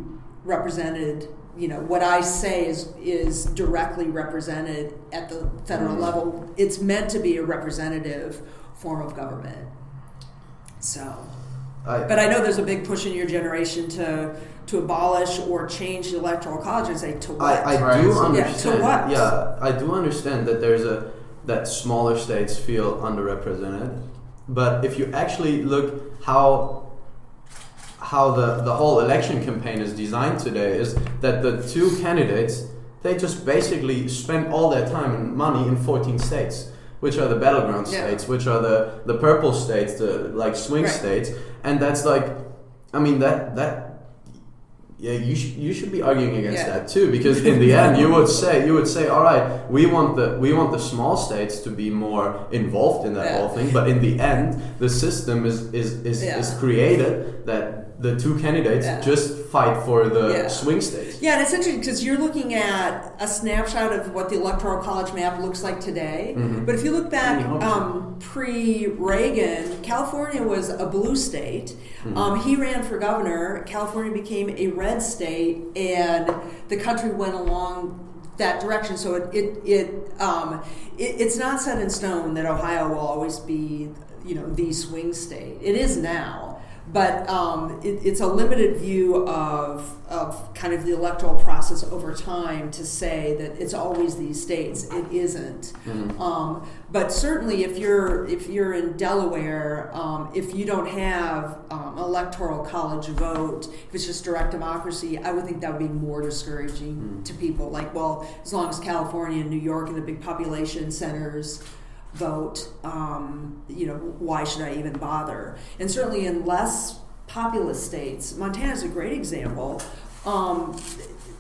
S3: represented you know what I say is is directly represented at the federal
S2: Mhm.
S3: level. It's meant to be a representative form of government. So,
S2: I,
S3: but I know there's a big push in your generation to to abolish or change the electoral college and say to what?
S2: I, I
S1: Right,
S2: do
S1: so-
S3: Yeah, to
S2: understand.
S3: what?
S2: Yeah, I do understand that there's a that smaller states feel underrepresented, but if you actually look how how the, the whole election campaign is designed today is that the two candidates they just basically spend all their time and money in 14 states which are the battleground
S3: Yeah.
S2: states which are the the purple states the like swing
S3: Right.
S2: states and that's like i mean that that yeah you should you should be arguing against
S3: Yeah.
S2: that too because in the end you would say you would say all right we want the we want the small states to be more involved in that
S3: Yeah.
S2: whole thing but in the end the system is is is,
S3: Yeah.
S2: is created that the two candidates
S3: Yeah.
S2: just fight for the
S3: Yeah.
S2: swing states
S3: Yeah, and it's interesting because you're looking at a snapshot of what the electoral college map looks like today.
S2: Mhm.
S3: But if you look back um, pre-Reagan, California was a blue state.
S2: Mhm.
S3: Um, he ran for governor. California became a red state, and the country went along that direction. So it it, it, um, it it's not set in stone that Ohio will always be you know the swing state. It is now but um, it, it's a limited view of, of kind of the electoral process over time to say that it's always these states. It isn't.
S2: Mhm.
S3: Um, but certainly, if you're if you're in Delaware, um, if you don't have um, electoral college vote, if it's just direct democracy, I would think that would be more discouraging
S2: Mm.
S3: to people. Like, well, as long as California and New York and the big population centers vote, um, you know, why should I even bother? And certainly in less populous states, Montana is a great example. Um,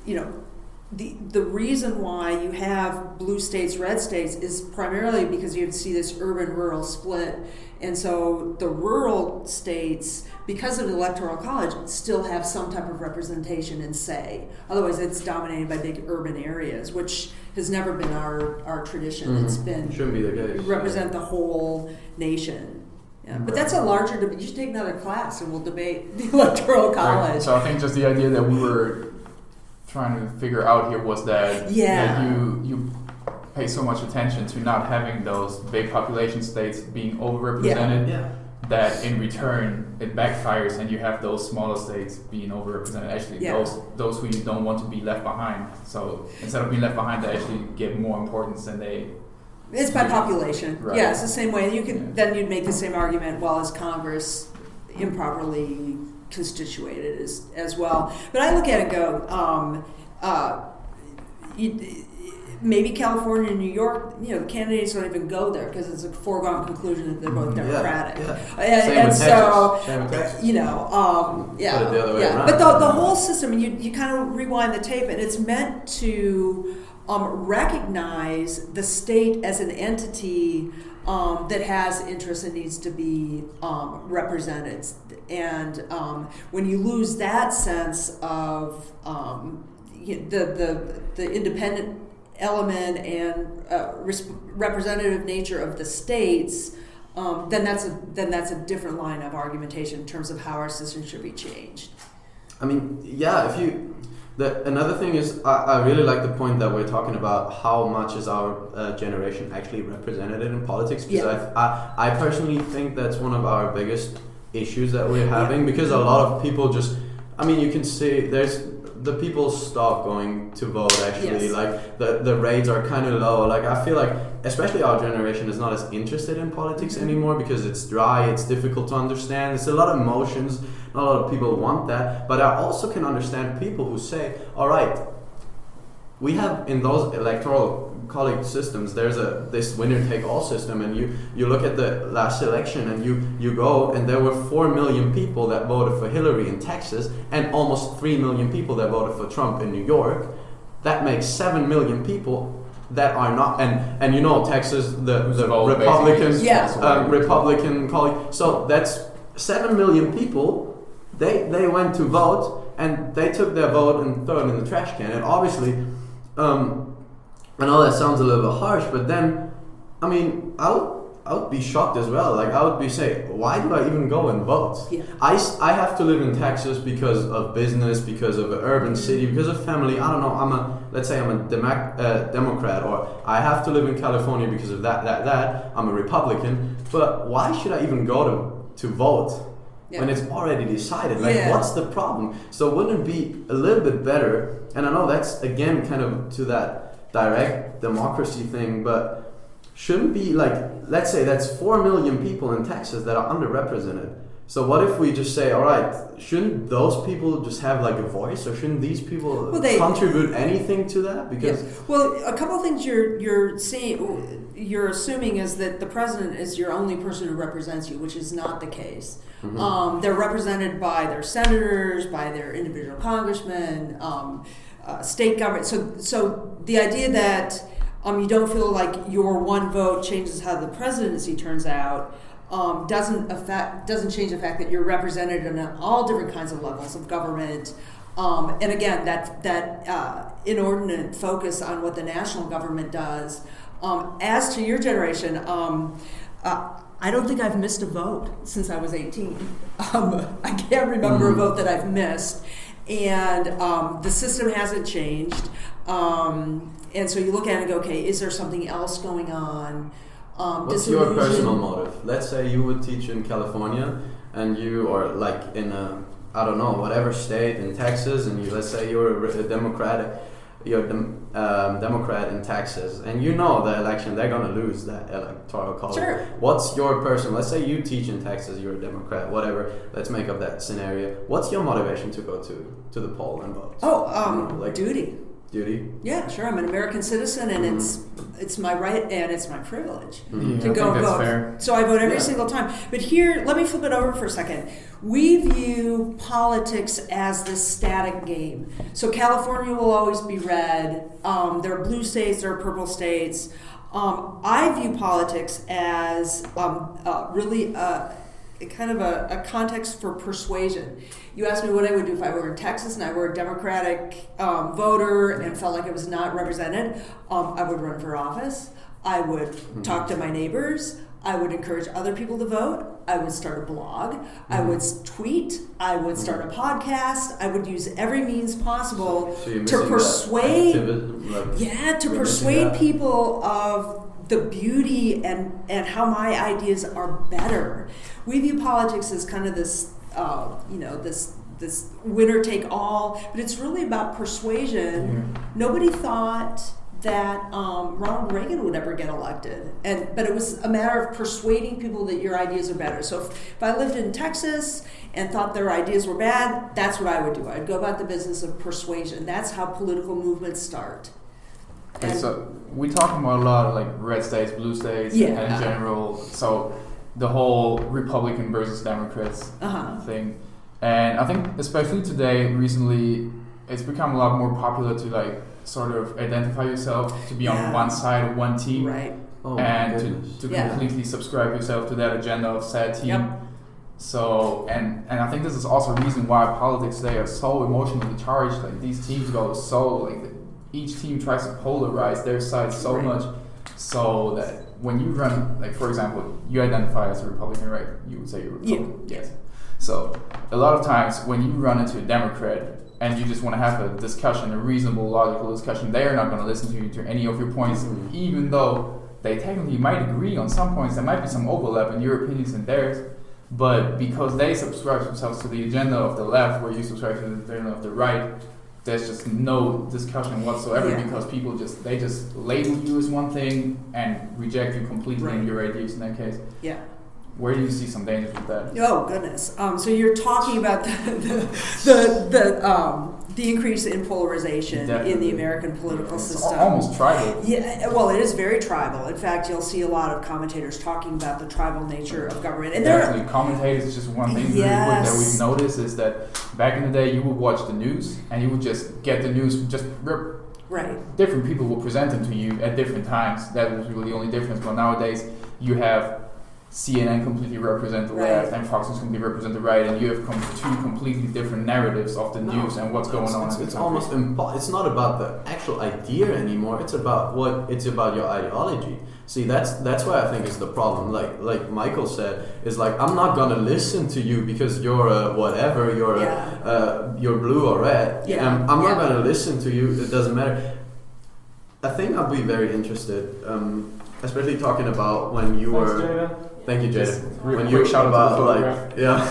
S3: you know, the the reason why you have blue states, red states is primarily because you see this urban rural split, and so the rural states, because of the electoral college, still have some type of representation and say. Otherwise, it's dominated by big urban areas, which has never been our our tradition.
S2: Mhm.
S3: It's been
S2: Shouldn't be the case.
S3: represent the whole nation. Yeah, but that's a larger debate. You should take another class and we'll debate the electoral
S1: Right.
S3: college.
S1: So I think just the idea that we were trying to figure out here was that,
S3: Yeah.
S1: that you you pay so much attention to not having those big population states being overrepresented
S2: Yeah.
S1: That in return it backfires and you have those smaller states being overrepresented. Actually,
S3: Yeah.
S1: those those who you don't want to be left behind. So instead of being left behind, they actually get more importance than they.
S3: It's by population.
S1: Right.
S3: Yeah, it's the same way. You could
S1: Yeah.
S3: then you'd make the same argument. Well, as Congress improperly constituted as as well. But I look at it go, um, uh, you, maybe California and New York. You know, the candidates don't even go there because it's a foregone conclusion that they're both
S2: Yeah,
S3: Democratic.
S2: yeah.
S3: And,
S2: Same
S3: and
S2: with
S3: so.
S2: Texas. Same with Texas.
S3: You know, um, yeah,
S2: Put it the other way
S3: yeah. But the, the whole system, you, you kind of rewind the tape, and it's meant to um, recognize the state as an entity um, that has interests and needs to be um, represented. And um, when you lose that sense of um, the, the, the independent element and uh, res- representative nature of the states, um, then that's a then that's a different line of argumentation in terms of how our system should be changed.
S2: I mean, yeah. If you, the another thing is, I, I really like the point that we're talking about how much is our uh, generation actually represented in politics. Because
S3: Yeah.
S2: I, I, I personally think that's one of our biggest issues that we're having. Because a lot of people just, I mean, you can see there's the people stop going to vote. Actually,
S3: Yes.
S2: like the the rates are kind of low. Like I feel like, especially our generation is not as interested in politics
S3: Mm-hmm.
S2: anymore because it's dry. It's difficult to understand. It's a lot of emotions. Not a lot of people want that, but I also can understand people who say, "All right, we have in those electoral college systems, there's a this winner take all system, and you you look at the last election, and you you go, and there were four million people that voted for Hillary in Texas, and almost three million people that voted for Trump in New York. That makes seven million people." That are not and and you know Texas the the
S1: Vote
S2: Republicans
S1: is
S3: Yeah.
S2: um, Republican college. So that's seven million people. They they went to vote and they took their vote and threw it in the trash can. And obviously, um, I know that sounds a little bit harsh, but then, I mean, I would I would be shocked as well. Like I would be say, why do I even go and vote?
S3: Yeah.
S2: I, I have to live in Texas because of business, because of an urban city, because of family. I don't know. I'm a let's say I'm a Demo- uh, Democrat, or I have to live in California because of that, that, that. I'm a Republican. But why should I even go to to vote when it's already decided? Like,
S3: Yeah.
S2: what's the problem? So wouldn't it be a little bit better? And I know that's again kind of to that direct democracy thing, but shouldn't be like let's say that's 4 million people in Texas that are underrepresented. So what if we just say, all right, shouldn't those people just have like a voice, or shouldn't these people
S3: Well, they-
S2: contribute anything to that? Because.
S3: Well, a couple of things you're you're seeing, you're assuming is that the president is your only person who represents you, which is not the case.
S2: Mm-hmm.
S3: Um, they're represented by their senators, by their individual congressmen, um, uh, state government. So, so the idea that um, you don't feel like your one vote changes how the presidency turns out. Um, doesn't affect doesn't change the fact that you're represented in all different kinds of levels of government, um, and again, that that uh, inordinate focus on what the national government does. Um, as to your generation, um, uh, I don't think I've missed a vote since I was 18. Um, I can't remember
S2: Mhm.
S3: a vote that I've missed, and um, the system hasn't changed. Um, and so you look at it and go, okay, is there something else going on? Um,
S2: what's your personal motive? Let's say you would teach in California, and you are like in a I don't know whatever state in Texas, and you let's say you're a, a Democratic. You're a dem, um, Democrat in Texas, and you know the election they're gonna lose that electoral college.
S3: Sure.
S2: What's your person? Let's say you teach in Texas, you're a Democrat, whatever. Let's make up that scenario. What's your motivation to go to to the poll and vote?
S3: Oh, um,
S2: You know, like-
S3: duty.
S2: Duty.
S3: Yeah, sure. I'm an American citizen, and
S2: Mhm.
S3: it's it's my right and it's my privilege
S1: Yeah,
S3: to
S1: I
S3: go
S1: think that's
S3: vote.
S1: fair.
S3: So I vote every
S2: Yeah.
S3: single time. But here, let me flip it over for a second. We view politics as this static game. So California will always be red. Um, there are blue states, there are purple states. Um, I view politics as um, uh, really a, a kind of a, a context for persuasion. You asked me what I would do if I were in Texas and I were a Democratic um, voter and felt like I was not represented. Um, I would run for office. I would talk to my neighbors. I would encourage other people to vote. I would start a blog. I would tweet. I would start a podcast. I would use every means possible
S2: So
S3: to persuade.
S2: like-
S3: Yeah, to persuade people of the beauty and, and how my ideas are better. We view politics as kind of this, uh, you know, this this winner take all, but it's really about persuasion. Nobody thought that um, Ronald Reagan would ever get elected, and but it was a matter of persuading people that your ideas are better. So if, if I lived in Texas and thought their ideas were bad, that's what I would do. I'd go about the business of persuasion. That's how political movements start.
S1: And so we're talking about a lot of like red states, blue states,
S3: Yeah.
S1: and in general. So the whole Republican versus Democrats
S3: Uh-huh.
S1: thing, and I think especially today, recently, it's become a lot more popular to like sort of identify yourself to be
S3: Yeah.
S1: on one side of one team,
S3: Right.
S2: Oh my
S1: and to, to
S3: Yeah.
S1: completely subscribe yourself to that agenda of said team.
S3: Yep.
S1: So and and I think this is also a reason why politics today are so emotionally charged. Like these teams go so like each team tries to polarize their side so
S3: Right.
S1: much, so that when you run like for example, you identify as a Republican, right? You would say you're a Republican. Yes. So a lot of times when you run into a Democrat and you just want to have a discussion, a reasonable, logical discussion, they are not going to listen to you to any of your points,
S2: Mhm.
S1: even though they technically might agree on some points. There might be some overlap in your opinions and theirs, but because they subscribe themselves to the agenda of the left, where you subscribe to the agenda of the right, there's just no discussion whatsoever
S3: Yeah.
S1: because people just they just label you as one thing and reject you completely
S3: Right.
S1: your ideas in that case.
S3: Yeah.
S1: Where do you see some dangers with that?
S3: Oh goodness. Um, so you're talking about the the the, the, um, the increase in polarization in the American political
S1: It's
S3: system.
S1: almost tribal.
S3: Yeah, well, it is very tribal. In fact, you'll see a lot of commentators talking about the tribal nature of government, and there.
S1: Definitely, commentators is just one thing really that we've noticed is that back in the day you would watch the news and you would just get the news just rip
S3: Right.
S1: different people will present them to you at different times. That was really the only difference. But nowadays, you have CNN completely represent the
S3: Right.
S1: left and Fox News completely represent the right, and you have com- two completely different narratives of the
S2: No,
S1: news and what's going
S2: it's,
S1: on.
S2: It's, it's almost impo- It's not about the actual idea anymore. It's about what. It's about your ideology. See, that's that's why I think is the problem. Like like Michael said, is like I'm not gonna listen to you because you're a whatever. You're
S3: Yeah.
S2: a uh, you're blue or red.
S3: Yeah.
S2: Um, I'm not gonna listen to you. It doesn't matter. I think I'll be very interested, um, especially talking about when you were. Thank you,
S1: Just
S2: Jada.
S1: real
S2: When you
S1: shout
S2: about
S1: the
S2: like yeah,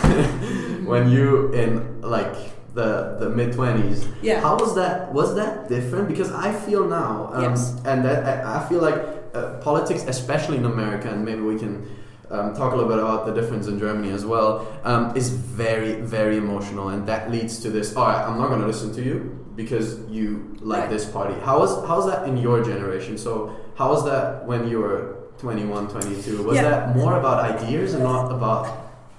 S2: when you in like the the mid twenties.
S3: Yeah.
S2: How was that? Was that different? Because I feel now, um,
S3: Yes.
S2: and that I, I feel like uh, politics, especially in America, and maybe we can um, talk a little bit about the difference in Germany as well, um, is very very emotional, and that leads to this. All right, I'm not going to listen to you because you like
S3: Right.
S2: this party. How is how's that in your generation? So how was that when you were 21, 22? Was
S3: Yeah.
S2: that more about ideas and not about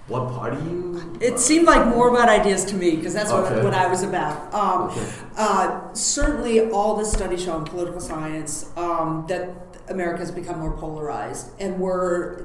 S2: what party you?
S3: It seemed like more about ideas to me because that's what,
S2: Okay.
S3: what I was about. Um,
S2: Okay.
S3: uh, certainly, all the studies show in political science um, that America has become more polarized, and we're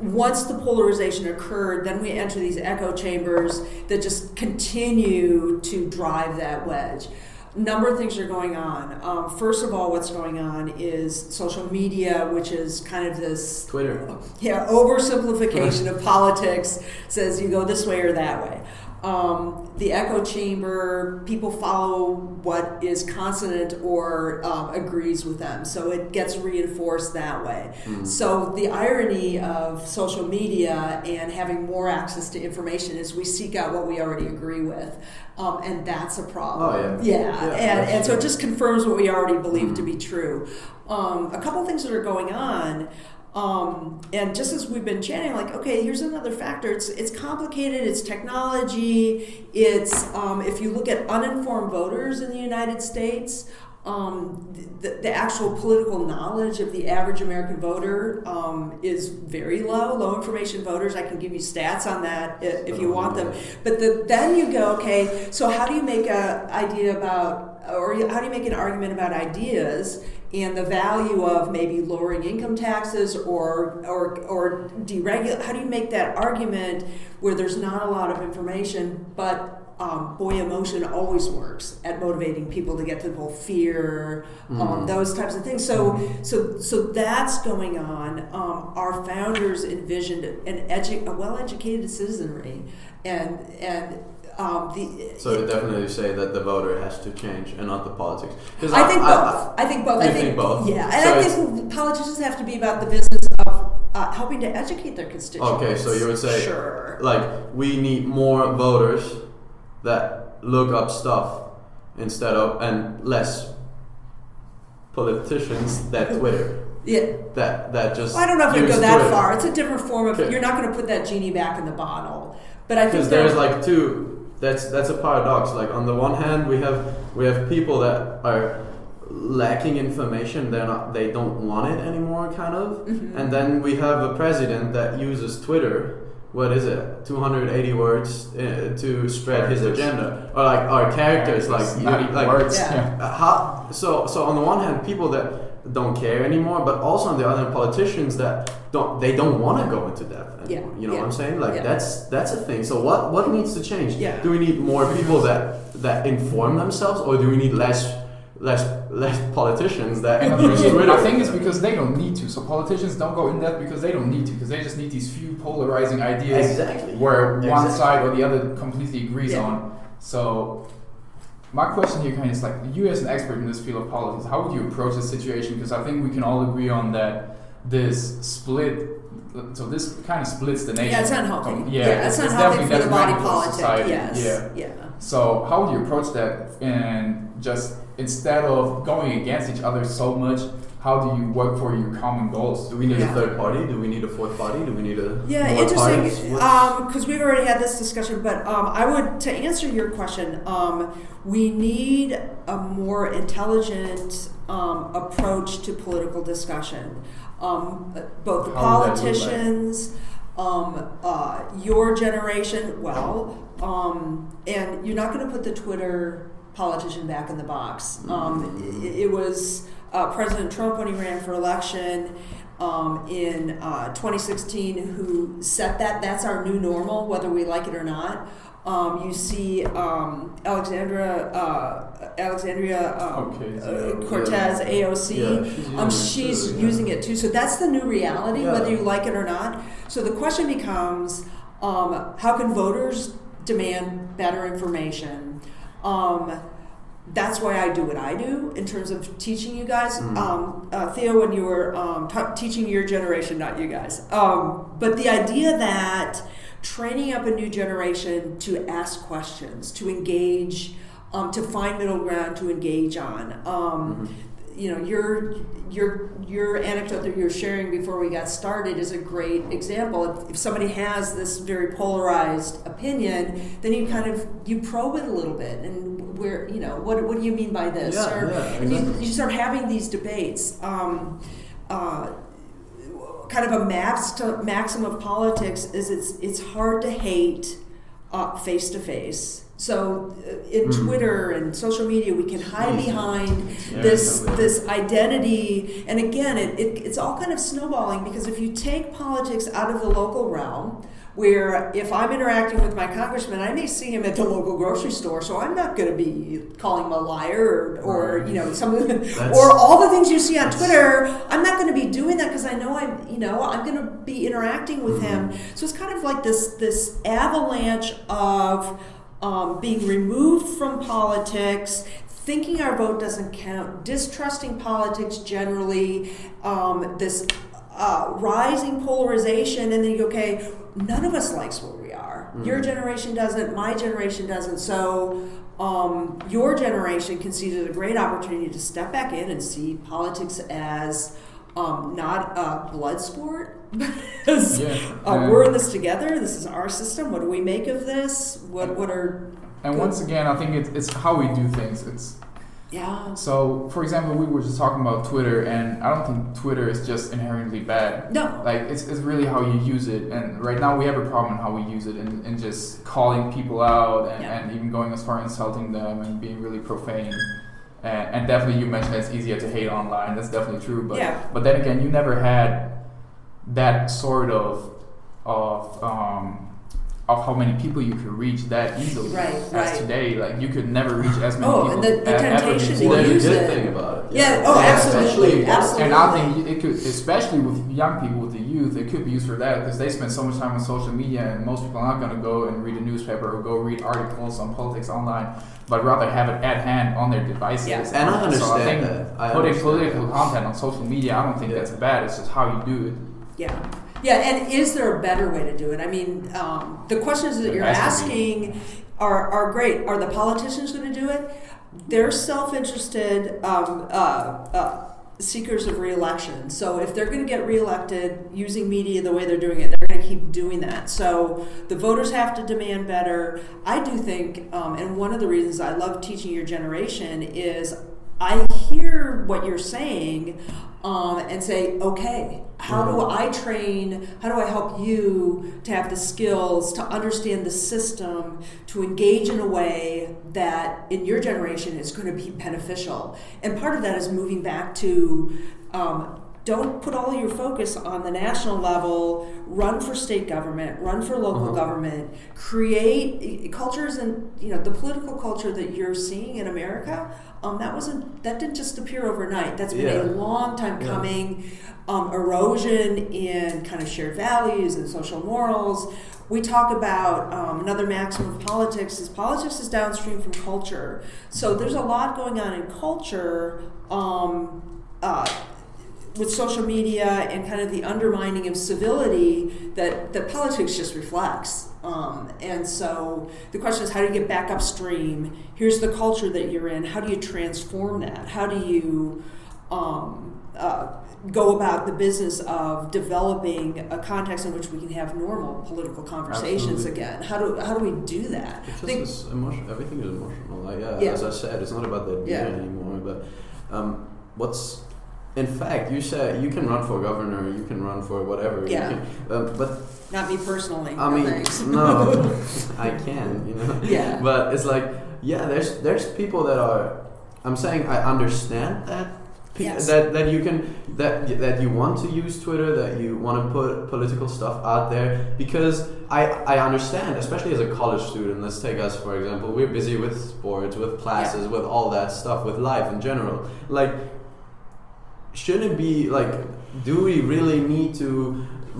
S3: once the polarization occurred, then we enter these echo chambers that just continue to drive that wedge. Number of things are going on. Um, first of all, what's going on is social media, which is kind of this
S2: Twitter.
S3: yeah, oversimplification of politics says you go this way or that way. Um, the echo chamber, people follow what is consonant or um, agrees with them, so it gets reinforced that way.
S2: Mm.
S3: So the irony of social media and having more access to information is we seek out what we already agree with, um, and that's a problem.
S2: Oh, yeah.
S3: yeah,
S2: Yeah,
S3: and, and so it just confirms what we already believe to
S2: Mhm.
S3: be true. Um, a couple things that are going on. Um, and just as we've been chatting, like, okay, here's another factor. It's it's complicated. It's technology. It's um, if you look at uninformed voters in the United States, um, the, the actual political knowledge of the average American voter um, is very low. Low information voters. I can give you stats on that if, if you want them. But the, then you go, okay. So how do you make an idea about, or how do you make an argument about ideas? And the value of maybe lowering income taxes or or or deregulate. How do you make that argument where there's not a lot of information, but um, boy, emotion always works at motivating people to get to the whole fear, um, mm. those types of things. So, so, so that's going on. Um, our founders envisioned an edu- a well-educated citizenry, and and um, the,
S2: so you definitely say that the voter has to change and not the politics.
S3: I, I, think both. I, I, think both. I think, think, both. Yeah, and so I think politicians have to be about the business of uh, helping to educate their constituents.
S2: Okay, so you would say,
S3: sure.
S2: like, we need more voters that look up stuff instead of and less politicians that Twitter.
S3: Yeah.
S2: That that just.
S3: Well, I don't know if it go that Twitter. far. It's a different form of. Okay. You're not going to put that genie back in the bottle. But I think
S2: there's like two. That's that's a paradox. Like on the one hand, we have we have people that are lacking information. They're not. They don't want it anymore, kind of. Mm-hmm. And then we have a president that uses Twitter what is it 280 words uh, to spread his agenda or like our characters like you, like
S1: words
S2: yeah. Uh, how so so on the one hand people that don't care anymore but also on the other hand politicians that don't they don't want to go into depth anymore. Yeah. you know
S3: yeah.
S2: what i'm saying like yeah. that's that's a thing so what what needs to change
S3: yeah.
S2: do we need more people that that inform themselves or do we need less less less politicians that use Twitter.
S1: I think it's because they don't need to. So politicians don't go in depth because they don't need to. Because they just need these few polarizing ideas
S2: exactly.
S1: where exactly. one side or the other completely agrees yeah. on. So my question here kind of is like you as an expert in this field of politics, how would you approach this situation? Because I think we can all agree on that this split. So this kind of splits the nation.
S3: Yeah, it's unhealthy. Um,
S1: yeah,
S3: yeah, it's, it's unhealthy for the body politic. Yes.
S1: Yeah.
S3: Yeah.
S1: So how would you approach that and just instead of going against each other so much, how do you work for your common goals?
S2: Do we need yeah. a third party? Do we need a fourth party? Do we need a
S3: yeah? Interesting, because um, we've already had this discussion. But um, I would to answer your question, um, we need a more intelligent um, approach to political discussion. Um, both the how politicians, um, uh, your generation, well, and you're not going to put the Twitter politician back in the box. Um, it, it, was uh, President Trump when he ran for election um, in uh, 2016 who set that. That's our new normal, whether we like it or not. Um, you see um, Alexandra uh, Alexandria um, okay, uh, Cortez AOC. Yeah, she's, using, um, she's it using, it too. So that's the new reality, yeah. whether you like it or not. So the question becomes, um, how can voters demand better information? Um, that's why I do what I do in terms of teaching you guys. Mm. Um, uh, Theo, when you were um, t- teaching your generation, not you guys, um, but the idea that training up a new generation to ask questions, to engage, um, to find middle ground, to engage on. Um, mm-hmm you know your your your anecdote that you're sharing before we got started is a great example. If, if, somebody has this very polarized opinion, then you kind of you probe it a little bit, and where you know what what do you mean by this?
S2: Yeah, or, yeah, exactly.
S3: you, you, start having these debates. Um, uh, kind of a max to, maxim of politics is it's it's hard to hate face to face so uh, in mm. Twitter and social media, we can hide behind yeah, this this identity, and again, it, it, it's all kind of snowballing because if you take politics out of the local realm, where if I'm interacting with my congressman, I may see him at the local grocery store, so I'm not going to be calling him a liar or, or you know some of the, or all the things you see on Twitter. I'm not going to be doing that because I know I'm you know I'm going to be interacting with mm-hmm. him. So it's kind of like this this avalanche of um, being removed from politics, thinking our vote doesn't count, distrusting politics generally, um, this uh, rising polarization, and then you go, okay, none of us likes where we are. Mm-hmm. Your generation doesn't, my generation doesn't. So um, your generation can see as a great opportunity to step back in and see politics as um, not a blood sport. yeah. uh, we're in this together. This is our system. What do we make of this? What what are
S1: and once again, I think it's, it's how we do things. It's
S3: Yeah.
S1: So, for example, we were just talking about Twitter, and I don't think Twitter is just inherently bad.
S3: No.
S1: Like, it's, it's really how you use it. And right now, we have a problem in how we use it and, and just calling people out and,
S3: Yeah.
S1: and even going as far as insulting them and being really profane. And, and definitely, you mentioned it's easier to hate online. That's definitely true. But,
S3: Yeah.
S1: but then again, you never had that sort of of um, of how many people you could reach that easily.
S3: Right,
S1: as
S3: right.
S1: today, like you could never reach as many
S3: Oh,
S1: people.
S3: and the- the
S1: as ever
S3: temptation to
S1: before.
S2: Well,
S3: use
S2: good
S3: it.
S2: thing about it.
S3: Yeah, oh, absolutely,
S1: especially- And I think it could, especially with young people, with the youth, it could be used for that because they spend so much time on social media, and most people aren't going to go and read a newspaper or go read articles on politics online, but rather have it at hand on their devices.
S3: Yeah.
S2: And I
S1: so
S2: understand
S1: I think
S2: that. I
S1: putting
S2: understand
S1: political
S2: that.
S1: content on social media, I don't think
S2: Yeah.
S1: that's bad. It's just how you do it.
S3: Yeah. Yeah, and is there a better way to do it? I mean, um, the questions that you're asking are, are great. Are the politicians going to do it? They're self interested um, uh, uh, seekers of reelection. So if they're going to get reelected using media the way they're doing it, they're going to keep doing that. So the voters have to demand better. I do think, um, and one of the reasons I love teaching your generation is I hear what you're saying um, and say, okay, how do I train? How do I help you to have the skills to understand the system, to engage in a way that in your generation is going to be beneficial? And part of that is moving back to um, don't put all your focus on the national level. Run for state government. Run for local
S2: Uh-huh.
S3: government. Create cultures and you know the political culture that you're seeing in America. Um, that wasn't that didn't just appear overnight. That's been
S2: Yeah.
S3: a long time
S2: Yeah.
S3: coming. Um, erosion in kind of shared values and social morals. We talk about um, another maxim of politics is politics is downstream from culture. So there's a lot going on in culture. Um, uh, with social media and kind of the undermining of civility that, that politics just reflects. Um, and so the question is how do you get back upstream? Here's the culture that you're in. How do you transform that? How do you um, uh, go about the business of developing a context in which we can have normal political conversations
S2: Absolutely.
S3: again? How do, how do we do that?
S2: It's
S3: think-
S2: just this emotion. Everything is emotional. Like yeah,
S3: Yeah.
S2: as I said, it's not about the idea
S3: Yeah.
S2: anymore. But um, what's in fact, you said you can run for governor, you can run for whatever.
S3: Yeah.
S2: can- um, but
S3: Not me personally.
S2: I
S3: no
S2: mean,
S3: thanks.
S2: no, I can, you know.
S3: Yeah.
S2: But it's like, yeah, there's there's people that are. I'm saying I understand that.
S3: Yes.
S2: That, that you can that that you want to use Twitter that you want to put political stuff out there because I I understand especially as a college student let's take us for example we're busy with sports with classes with all that stuff with life in general like shouldn't be like do we really need to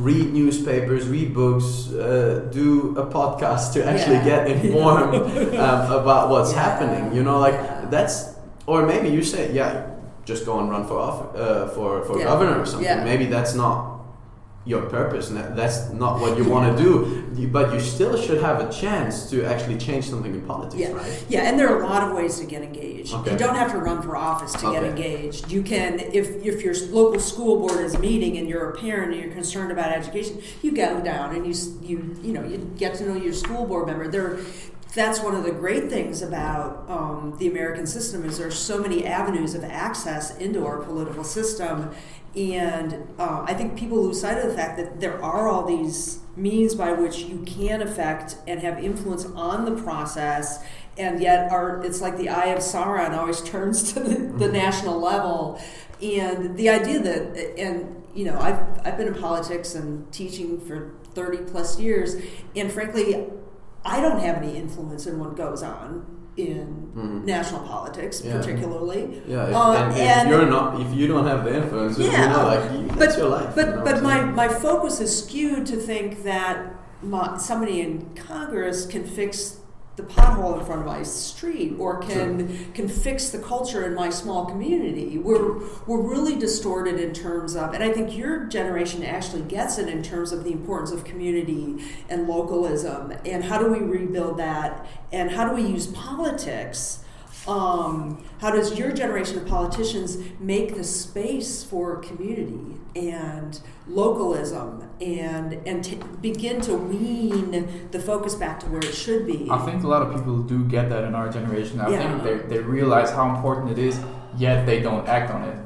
S2: read newspapers read books uh, do a podcast to actually
S3: Yeah.
S2: get informed um, about what's
S3: Yeah.
S2: happening you know like
S3: Yeah.
S2: that's or maybe you say yeah just go and run for off, uh, for for governor or something maybe that's not your purpose and that- that's not what you want to do but you still should have a chance to actually change something in politics
S3: Yeah.
S2: right
S3: Yeah, and there are a lot of ways to get engaged.
S2: Okay.
S3: You don't have to run for office to get engaged. You can, if, if your local school board is meeting and you're a parent and you're concerned about education, you go down and you you you know you get to know your school board member. There, that's one of the great things about um, the American system is there's so many avenues of access into our political system, and uh, I think people lose sight of the fact that there are all these means by which you can affect and have influence on the process and yet our it's like the eye of Sauron always turns to the, the national level. And the idea that and you know I've, I've been in politics and teaching for 30 plus years and frankly I don't have any influence in what goes on in
S2: Mhm.
S3: national politics
S2: Yeah.
S3: particularly
S2: yeah if,
S3: Uh,
S2: and if
S3: and-
S2: you're not if you don't have the influence
S3: Yeah,
S2: know like you, that's your life
S3: but
S2: you know
S3: but my, my focus is skewed to think that my, somebody in Congress can fix the pothole in front of my street or can can fix the culture in my small community. We're we're really distorted in terms of and I think your generation actually gets it in terms of the importance of community and localism and how do we rebuild that and how do we use politics Um, how does your generation of politicians make the space for community and localism and and t- begin to wean the focus back to where it should be?
S1: I think a lot of people do get that in our generation. I
S3: Yeah.
S1: think they, they realize how important it is, yet they don't act on it.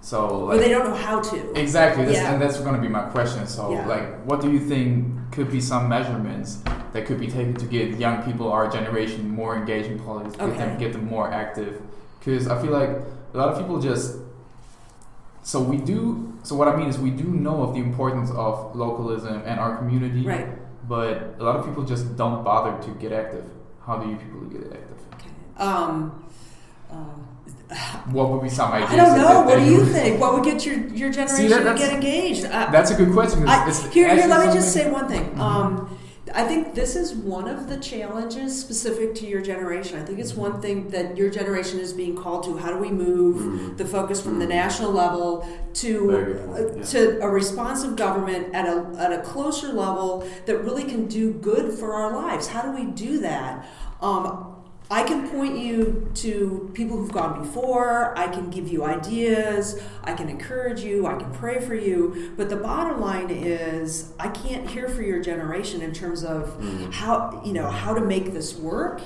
S1: So
S3: or
S1: like,
S3: they don't know how to.
S1: exactly, that's,
S3: Yeah.
S1: and that's going to be my question. So
S3: Yeah.
S1: like, what do you think could be some measurements that could be taken to get young people, our generation, more engaged in politics, get them
S3: Okay.
S1: get them more active? Because I feel like a lot of people just so we do. So what I mean is we do know of the importance of localism and our community,
S3: Right.
S1: but a lot of people just don't bother to get active. How do you people get active?
S3: Okay. Um, uh,
S1: What would be some ideas?
S3: I don't know. What do you think? What would get your, your generation
S1: See, that-
S3: to get engaged? Uh,
S1: That's a good question. It's,
S3: I,
S1: it's
S3: here, here, let me just say one thing.
S1: Mhm.
S3: Um, I think this is one of the challenges specific to your generation. I think it's one thing that your generation is being called to. How do we move
S2: Mm.
S3: the focus from the
S2: Mm.
S3: national level to
S2: Very good point,
S3: uh,
S2: yeah.
S3: to a responsive government at a at a closer level that really can do good for our lives? How do we do that? Um, I can point you to people who've gone before. I can give you ideas. I can encourage you. I can pray for you. But the bottom line is, I can't hear for your generation in terms of
S2: Mm.
S3: how you know how to make this work,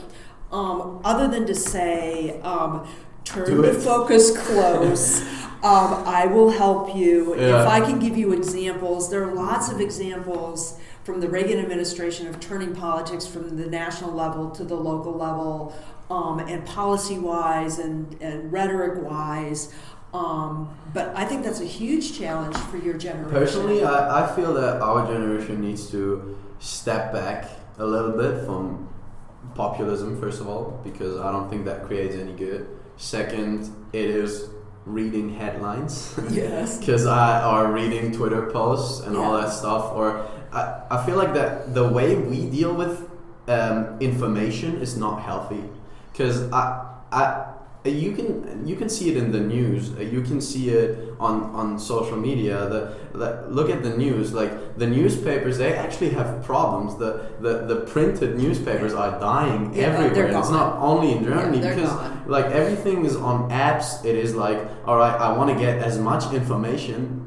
S3: um, other than to say, um, turn the focus close. um, I will help you
S2: Yeah.
S3: if I can give you examples. There are lots of examples from the Reagan administration of turning politics from the national level to the local level, um, and policy wise and, and rhetoric wise. Um, but I think that's a huge challenge for your generation.
S2: Personally, I, I feel that our generation needs to step back a little bit from populism, first of all, because I don't think that creates any good. Second, it is reading headlines.
S3: yes.
S2: because I are reading Twitter posts and all that stuff. Or I, I feel like that the way we deal with um, information is not healthy. Because I, I, you can you can see it in the news. uh, You can see it on, on social media. The, the look at the news. Like the newspapers, they actually have problems. The the, the printed newspapers are dying
S3: Yeah,
S2: everywhere. And not only in Germany
S3: they're
S2: because
S3: gone.
S2: like everything is on apps it is like all right i want to get as much information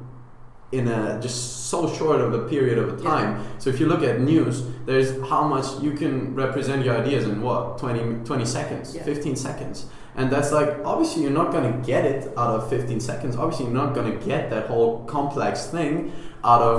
S2: in a just so short of a period of a
S3: Yeah.
S2: time so if you look at news there's how much you can represent your ideas in what 20, 20 seconds
S3: Yeah.
S2: 15 seconds and that's like obviously you're not going to get it out of 15 seconds obviously you're not going to get that whole complex thing out of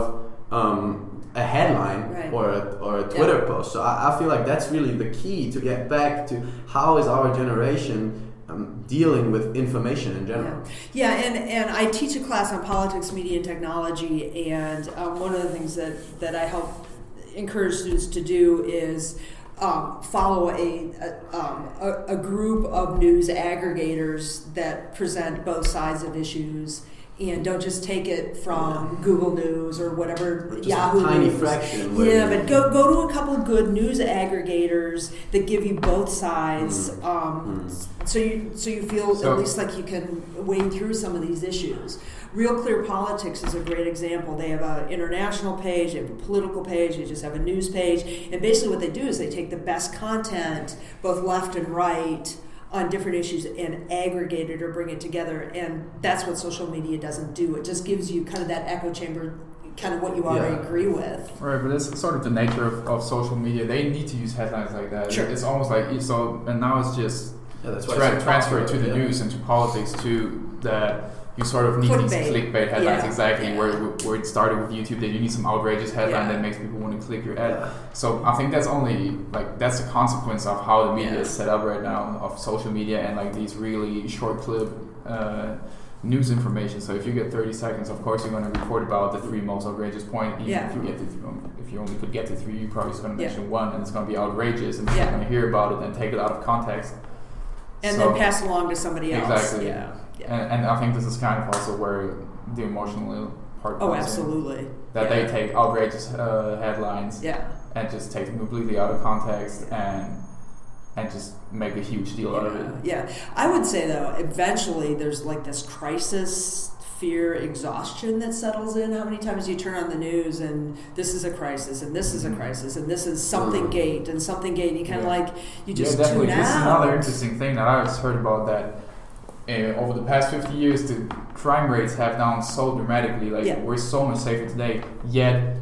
S2: um, a headline
S3: Right.
S2: or a, or a Twitter post. So I, I feel like that's really the key to get back to how is our generation um, dealing with information in general.
S3: Yeah, and, and I teach a class on politics, media, and technology, and um, one of the things that, that I help encourage students to do is um, follow a, a, um, a, group of news aggregators that present both sides of issues. And don't just take it from Google News or whatever
S2: Just
S3: Yahoo
S2: a tiny
S3: News.
S2: fraction.
S3: Yeah, but go go to a couple of good news aggregators that give you both sides,
S2: Mm.
S3: um, so you so you feel
S1: So-
S3: at least like you can wade through some of these issues. Real Clear Politics is a great example. They have an international page, they have a political page, they just have a news page, and basically what they do is they take the best content, both left and right, on different issues and aggregate it or bring it together. And that's what social media doesn't do. It just gives you kind of that echo chamber, kind of what you already
S2: Yeah.
S3: agree with.
S1: Right, but it's sort of the nature of, of social media. They need to use headlines like that.
S3: Sure.
S1: It's almost like so, and now it's just
S2: yeah, that's
S1: tra-
S2: it's so
S1: transferred to the
S2: yeah.
S1: news and to politics to That you sort of need these
S3: Clickbait.
S1: clickbait headlines
S3: Yeah.
S1: exactly
S3: Yeah.
S1: where where it started with YouTube. That you need some outrageous headline
S3: Yeah.
S1: that makes people want to click your ad.
S2: Yeah.
S1: So I think that's only like that's the consequence of how the media
S3: Yeah.
S1: is set up right now of social media and like these really short clip uh, news information. So if you get 30 seconds, of course you're going to report about the three most outrageous point. Even
S3: Yeah.
S1: if you get to th- um, if you only could get to three, you're probably just going to
S3: Yeah.
S1: mention one, and it's going to be outrageous, and people
S3: Yeah.
S1: are going to hear about it and take it out of context.
S3: And
S1: So-
S3: then pass along to somebody else.
S1: Exactly.
S3: Yeah. yeah.
S1: And, and I think this is kind of also where the emotional part
S3: Oh,
S1: comes in.
S3: absolutely.
S1: That
S3: yeah.
S1: they take outrageous uh, headlines
S3: Yeah.
S1: and just take them completely out of context and and just make a huge deal out of it.
S3: Yeah. I would say though, eventually there's like this crisis fear exhaustion that settles in? How many times do you turn on the news and this is a crisis and this is a crisis and this is something gate and something gate? And you kind of
S1: Yeah.
S3: like you just
S1: yeah, definitely.
S3: tune
S1: This is another interesting thing that I've heard about that. Uh, over the past 50 years, the crime rates have down so dramatically. Like
S3: Yeah.
S1: we're so much safer today. Yet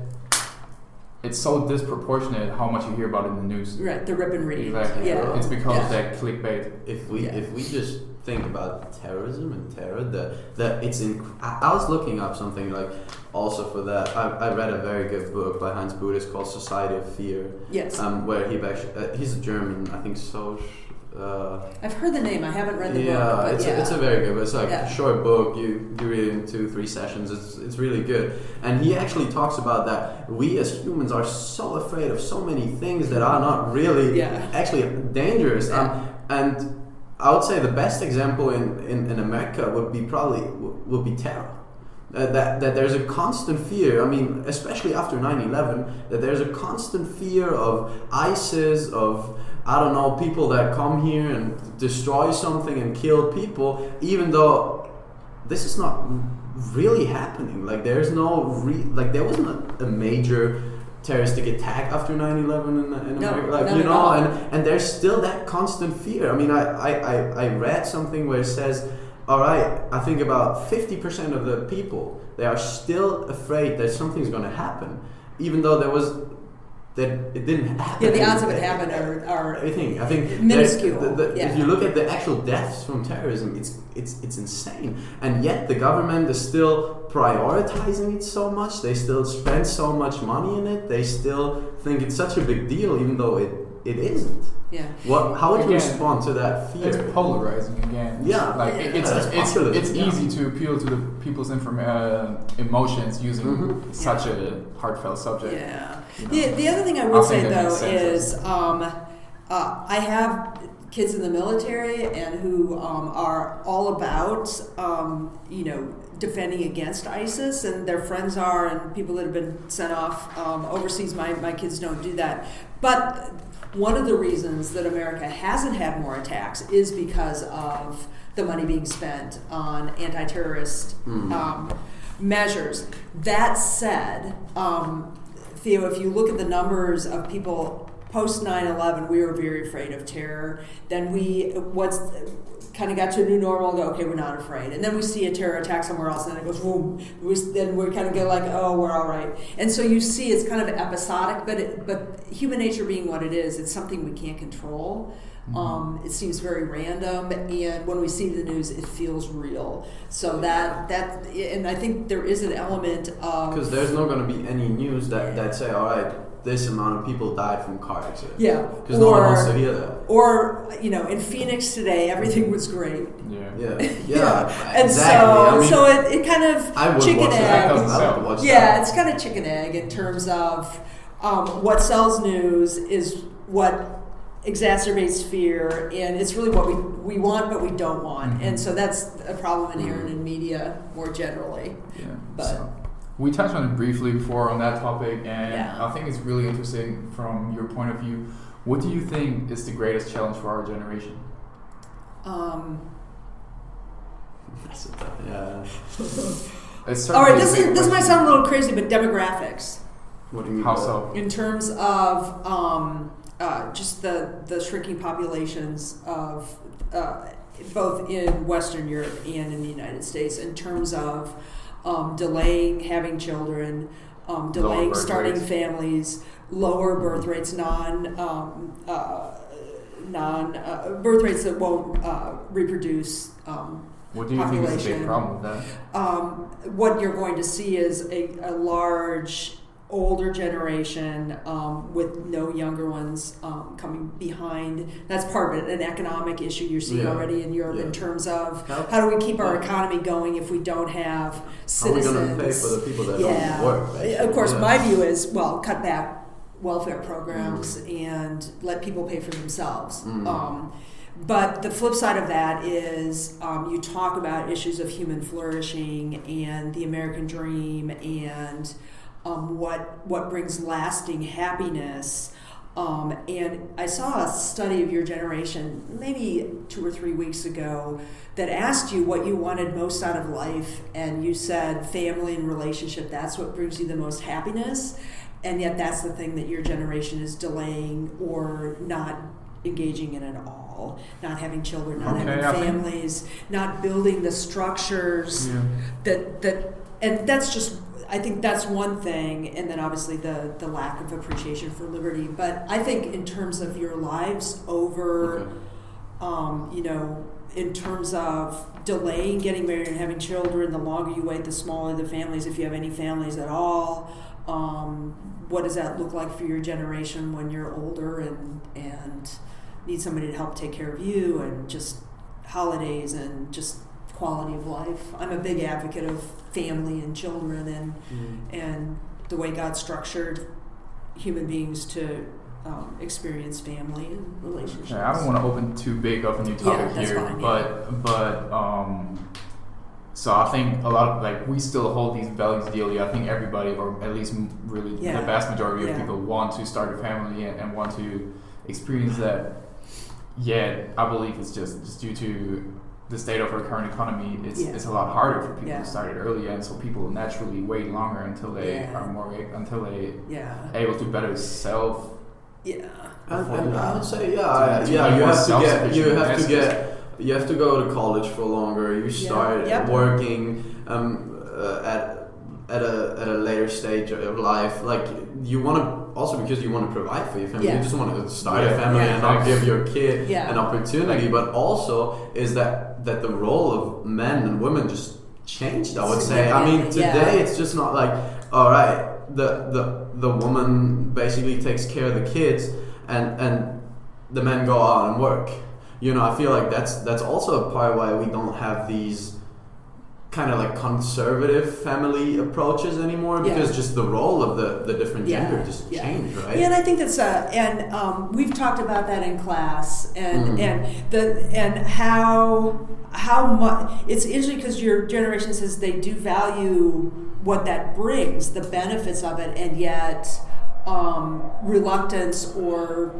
S1: it's so disproportionate how much you hear about it in the news.
S3: Right, the rip and read.
S1: Exactly.
S3: Yeah.
S1: It's because
S3: Yeah.
S1: that clickbait.
S2: if we
S3: Yeah.
S2: if we just think about terrorism and terror, the the it's in. I, I was looking up something like also for that. I, I read a very good book by Heinz Bude called Society of Fear,
S3: Yes.
S2: um, where he actually uh, he's a German, I think so. Uh,
S3: I've heard the name. I haven't read the
S2: yeah,
S3: book, but
S2: it's,
S3: yeah.
S2: A, it's a very good. It's like
S3: Yeah.
S2: a short book. You you read it in two three sessions. It's it's really good. And he actually talks about that we as humans are so afraid of so many things that are not really
S3: Yeah.
S2: actually dangerous. Um, and I would say the best example in, in, in America would be probably would would be terror. Uh, that, that there's a constant fear, I mean, especially after 9 11, that there's a constant fear of ISIS, of, I don't know, people that come here and destroy something and kill people, even though this is not really happening. Like, there's no, re- like, there wasn't a, a major terroristic attack after 9 11 in, in
S3: No,
S2: America. Like, you know,
S3: all.
S2: and, and there's still that constant fear. I mean, I, I, I, I read something where it says, all right, I think about 50% of the people, they are still afraid that something's going to happen, even though there was, that it didn't happen.
S3: yeah, the odds of it happen are, are
S2: I think I think
S3: Minuscule,
S2: the- the-
S3: yeah.
S2: If you look at the actual deaths from terrorism, it's it's it's insane, and yet the government is still prioritizing it so much. They still spend so much money in it. They still think it's such a big deal, even though it, it isn't.
S3: yeah.
S2: What? How would you respond to that fear?
S1: It's polarizing again.
S2: Yeah.
S1: like
S2: Yeah,
S1: it's
S2: that's
S1: it's
S2: populism,
S1: it's
S2: yeah.
S1: easy to appeal to the people's inform- uh, emotions using
S2: Mhm.
S1: such a heartfelt subject.
S3: Yeah.
S1: you know.
S3: The, the other thing I
S1: I
S3: would
S1: think
S3: say though is um, uh, I have kids in the military and who um, are all about um, you know defending against ISIS and their friends are and people that have been sent off um, overseas. My my kids don't do that, but one of the reasons that America hasn't had more attacks is because of the money being spent on anti-terrorist
S2: Mhm.
S3: um, measures. That said, um, Theo, if you look at the numbers of people post 9-11, we were very afraid of terror. Then we what's kind of got to a new normal and go, okay, we're not afraid. And then we see a terror attack somewhere else, and then it goes, boom. We, then we kind of get like, oh, we're all right. And so you see it's kind of episodic, but it, but human nature being what it is, it's something we can't control. Um, it seems very random, and when we see the news, it feels real. So that that, and I think there is an element of
S2: Because there's not going to be any news that, that say, all right, this amount of people died from car accidents.
S3: yeah,
S2: Because no one wants to hear that.
S3: or you know, in Phoenix today, everything was great.
S1: Yeah.
S2: Yeah, yeah,
S3: and
S2: exactly.
S3: so
S2: I mean,
S3: so it, it kind of
S2: I would
S3: chicken
S2: watch
S3: egg.
S2: that. I would watch
S3: Yeah,
S2: that.
S3: it's kind of chicken egg in terms of um, what sells news is what exacerbates fear, and it's really what we, we want but we don't want.
S1: Mhm.
S3: And so that's a problem inherent in media more generally.
S1: Yeah.
S3: But-
S1: so, we touched on it briefly before on that topic, and
S3: Yeah.
S1: I think it's really interesting from your point of view. What do you think is the greatest challenge for our generation?
S3: Um,
S2: That's a yeah.
S3: All right, this, is, this might sound a little crazy, but demographics.
S2: What do you mean?
S1: How so?
S3: in terms of um, uh, just the, the shrinking populations of uh, both in Western Europe and in the United States, in terms of um, delaying having children, um, delaying starting
S1: rates.
S3: families, lower birth rates, non um, uh, non uh, birth rates that won't uh, reproduce. Um,
S1: What do you think is the
S3: population.
S1: big problem with that?
S3: um, what you're going to see is a, a large older generation um, with no younger ones um, coming behind. That's part of it, an economic issue you're seeing
S2: Yeah.
S3: already in Europe
S2: Yeah.
S3: in terms of
S2: How-
S3: how do we keep our economy going if we don't have
S2: How are we
S3: citizens.
S2: going to pay for the people that
S3: yeah.
S2: don't work? basically?
S3: Of course, my view is well, cut back welfare programs
S2: Mm.
S3: and let people pay for themselves.
S2: Mm.
S3: Um, but the flip side of that is um, you talk about issues of human flourishing and the American dream and um, what what brings lasting happiness. Um, and I saw a study of your generation maybe two or three weeks ago that asked you what you wanted most out of life, and you said family and relationship, that's what brings you the most happiness. And yet, that's the thing that your generation is delaying or not engaging in at all. Not having children, not
S1: Okay,
S3: having families, not building the structures
S1: Yeah.
S3: that that and that's just I think that's one thing, and then obviously the the lack of appreciation for liberty. But I think in terms of your lives over,
S2: Okay.
S3: um, you know, in terms of delaying getting married and having children, the longer you wait, the smaller the families, if you have any families at all. Um, what does that look like for your generation when you're older and and need somebody to help take care of you and just holidays and just quality of life. I'm a big advocate of family and children and and the way God structured human beings to um, experience family and relationships.
S1: Okay, I don't want to open too big of a new topic
S3: Yeah,
S1: here,
S3: fine, yeah.
S1: but but um, so I think a lot of like we still hold these values dearly. I think everybody, or at least really
S3: Yeah.
S1: the vast majority
S3: Yeah.
S1: of people, want to start a family and, and want to experience that. Yet I believe it's just just due to the state of our current economy. It's
S3: Yeah.
S1: it's a lot harder for people
S3: Yeah.
S1: to start it earlier, and so people naturally wait longer until they
S3: Yeah.
S1: are more until they
S3: Yeah,
S1: able to better self
S3: yeah,
S2: And, and I would say, yeah,
S1: to-
S2: I-
S1: to
S2: yeah, you have to get, you have to get, you have to go to college for longer. You start
S3: Yep.
S2: working um, uh, at at a at a later stage of life. Like you want to also because you want to provide for your family.
S3: Yeah.
S2: You just want to start
S1: Yeah.
S2: a family
S3: Yeah.
S2: and not give your kid
S3: Yeah.
S2: an opportunity. But also is that that the role of men and women just changed. I would say. I mean, today
S3: yeah.
S2: it's just not like all right. The the the woman basically takes care of the kids and and the men go out and work. You know, I feel like that's that's also a part why we don't have these kind of like conservative family approaches anymore
S3: Yeah.
S2: because just the role of the, the different
S3: Yeah,
S2: gender just
S3: yeah.
S2: changed, right?
S3: Yeah, and I think that's uh, and um, we've talked about that in class, and
S2: Mhm.
S3: and the and how how much it's interesting because your generation says they do value what that brings, the benefits of it, and yet um, reluctance or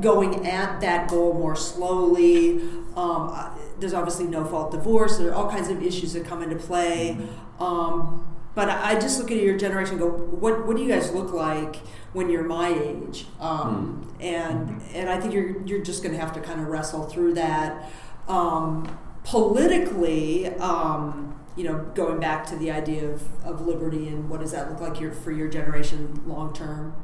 S3: going at that goal more slowly. Um, there's obviously no fault divorce. There are all kinds of issues that come into play. Um, but I I just look at your generation and go, what, what do you guys look like when you're my age? Um, and and I think you're you're just going to have to kind of wrestle through that. Um, politically, um, you know, going back to the idea of, of liberty and what does that look like your, for your generation long term?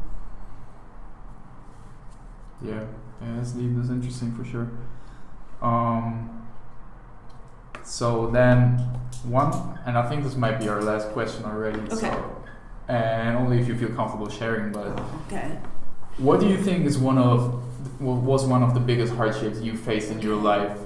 S1: Yeah, yeah, that's deep. That's interesting for sure. Um, so then one, and I think this might be our last question already.
S3: Okay.
S1: So, and only if you feel comfortable sharing. But
S3: Okay.
S1: what do you think is one of was one of the biggest hardships you faced in your life,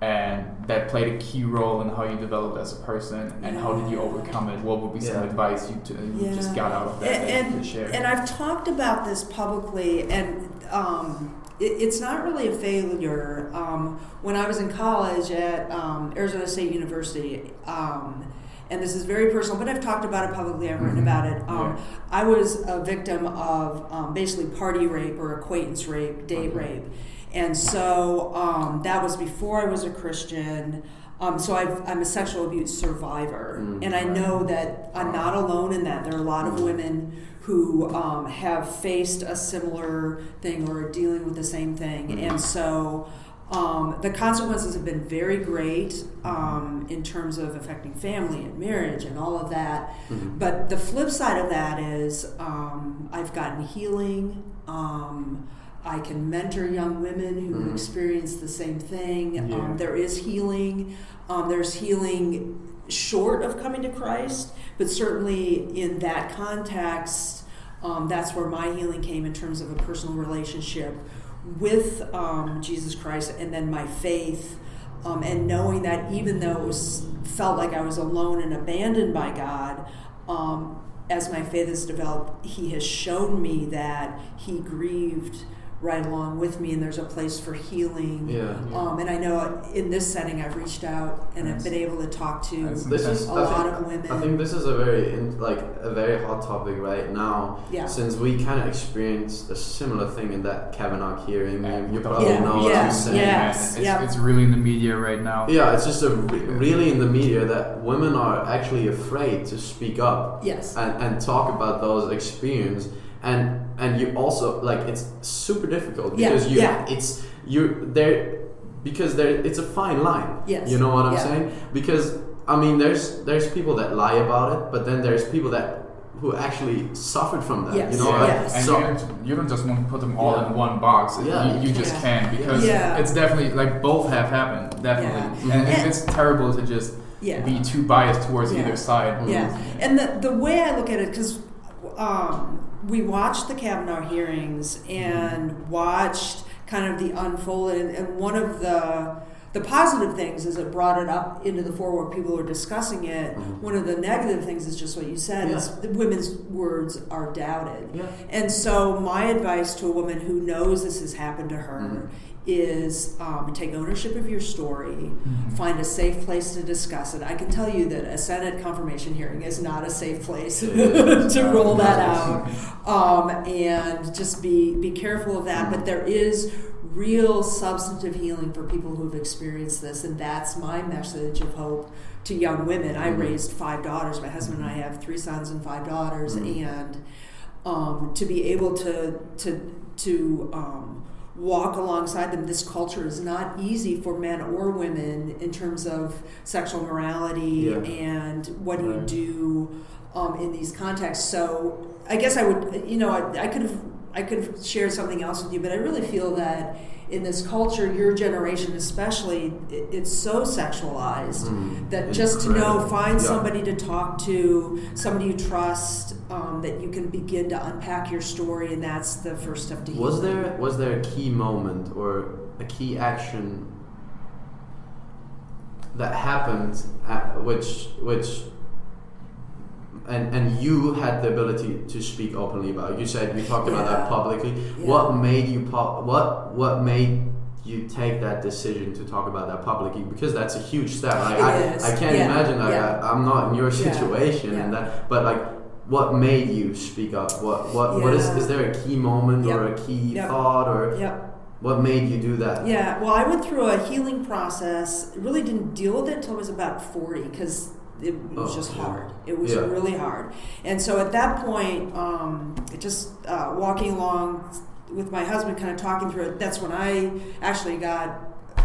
S1: and that played a key role in how you developed as a person, and how did you overcome it? What would be some
S2: Yeah.
S1: advice you, to, you just got out of that that you
S3: and,
S1: could share?
S3: and I've talked about this publicly, and um, it, it's not really a failure. Um, when I was in college at um, Arizona State University, um, and this is very personal, but I've talked about it publicly. I've written
S1: Mhm.
S3: about it. Um,
S1: Yeah.
S3: I was a victim of um, basically party rape or acquaintance rape, date
S1: Okay.
S3: rape, and so um, that was before I was a Christian. Um, so I've, I'm a sexual abuse survivor,
S2: Mm.
S3: and I know that I'm not alone in that. There are a lot of women who um, have faced a similar thing or are dealing with the same thing,
S2: Mhm.
S3: and so um, the consequences have been very great um, in terms of affecting family and marriage and all of that.
S2: Mhm.
S3: But the flip side of that is um, I've gotten healing. Um, I can mentor young women who
S2: Mhm.
S3: experience the same thing.
S1: Yeah.
S3: Um, there is healing. Um, there's healing short of coming to Christ, but certainly in that context, um, that's where my healing came in terms of a personal relationship with um, Jesus Christ and then my faith. Um, and knowing that even though it was, felt like I was alone and abandoned by God, um, as my faith has developed, He has shown me that He grieved right along with me, and there's a place for healing.
S2: Yeah.
S3: Um, and I know in this setting, I've reached out and I've been able to talk to
S1: Nice.
S2: This is
S3: a
S2: I
S3: lot
S2: think,
S3: of women.
S2: I think this is a very in, like a very hot topic right now.
S3: Yeah.
S2: Since we kind of experienced a similar thing in that Kavanaugh hearing, you, you probably
S3: Yeah,
S2: know what I'm saying.
S3: yeah.
S1: It's,
S3: yeah.
S1: it's really in the media right now.
S2: Yeah, it's just a re- really in the media that women are actually afraid to speak up
S3: yes.
S2: and, and talk about those experiences and and you also like it's super difficult
S3: Yeah,
S2: because you
S3: yeah.
S2: it's you there because there it's a fine line
S3: Yes,
S2: you know what i'm
S3: yeah.
S2: saying because i mean there's there's people that lie about it but then there's people that who actually suffered from that
S3: Yes,
S2: you know
S1: Yeah,
S2: like,
S3: yes.
S1: and
S2: so
S1: you, don't, you don't just want to put them all
S2: Yeah.
S1: in one box.
S2: Yeah.
S1: You, you just
S3: Yeah.
S1: can't because
S3: Yeah.
S1: it's definitely like both have happened, definitely.
S3: Yeah.
S1: And,
S3: And-
S1: it's terrible to just
S3: Yeah.
S1: be too biased towards
S3: Yeah.
S1: either side.
S3: Yeah, and the the way I look at it, because um, we watched the Kavanaugh hearings and watched kind of the unfolding, and, and one of the the positive things is it brought it up into the fore where people were discussing it.
S2: Mhm.
S3: One of the negative things is just what you said: is the women's words are doubted.
S2: yeah
S3: And so, my advice to a woman who knows this has happened to her
S2: Mhm.
S3: Is um, take ownership of your story,
S1: Mhm.
S3: find a safe place to discuss it. I can tell you that a Senate confirmation hearing is not a safe place to roll that out. Um, and just be, be careful of that. But there is real substantive healing for people who've experienced this, and that's my message of hope to young women. I
S2: Mhm.
S3: raised five daughters. My husband and I have three sons and five daughters,
S2: Mhm.
S3: and um, to be able to to to um, walk alongside them. This culture is not easy for men or women in terms of sexual morality
S2: Yeah.
S3: and what do you do um, in these contexts. So I guess I would, you know, I, I could have I could have shared something else with you, but I really feel that in this culture, your generation especially, it, it's so sexualized
S2: Mm.
S3: that just to know, find
S2: Yeah.
S3: somebody to talk to, somebody you trust, um, that you can begin to unpack your story, and that's the first step to healing.
S2: Was there was there a key moment or a key action that happened at, which which and and you had the ability to speak openly about it. You said you talked about that publicly.
S3: Yeah.
S2: What made you po- what what made you take that decision to talk about that publicly because that's a huge step. Like, I. I can't
S3: Yeah.
S2: imagine like
S3: Yeah.
S2: I, I'm not in your
S3: Yeah.
S2: situation and that but like what made you speak up? What what what is is there a key moment or a key
S3: Yep.
S2: thought or
S3: Yep.
S2: what made you do that?
S3: Yeah, well, I went through a healing process. Really didn't deal with it until I was about 40 because it was
S2: Oh,
S3: just
S2: yeah.
S3: hard. It was
S2: Yeah.
S3: really hard. And so at that point, um, it just uh, walking along with my husband, kind of talking through it, that's when I actually got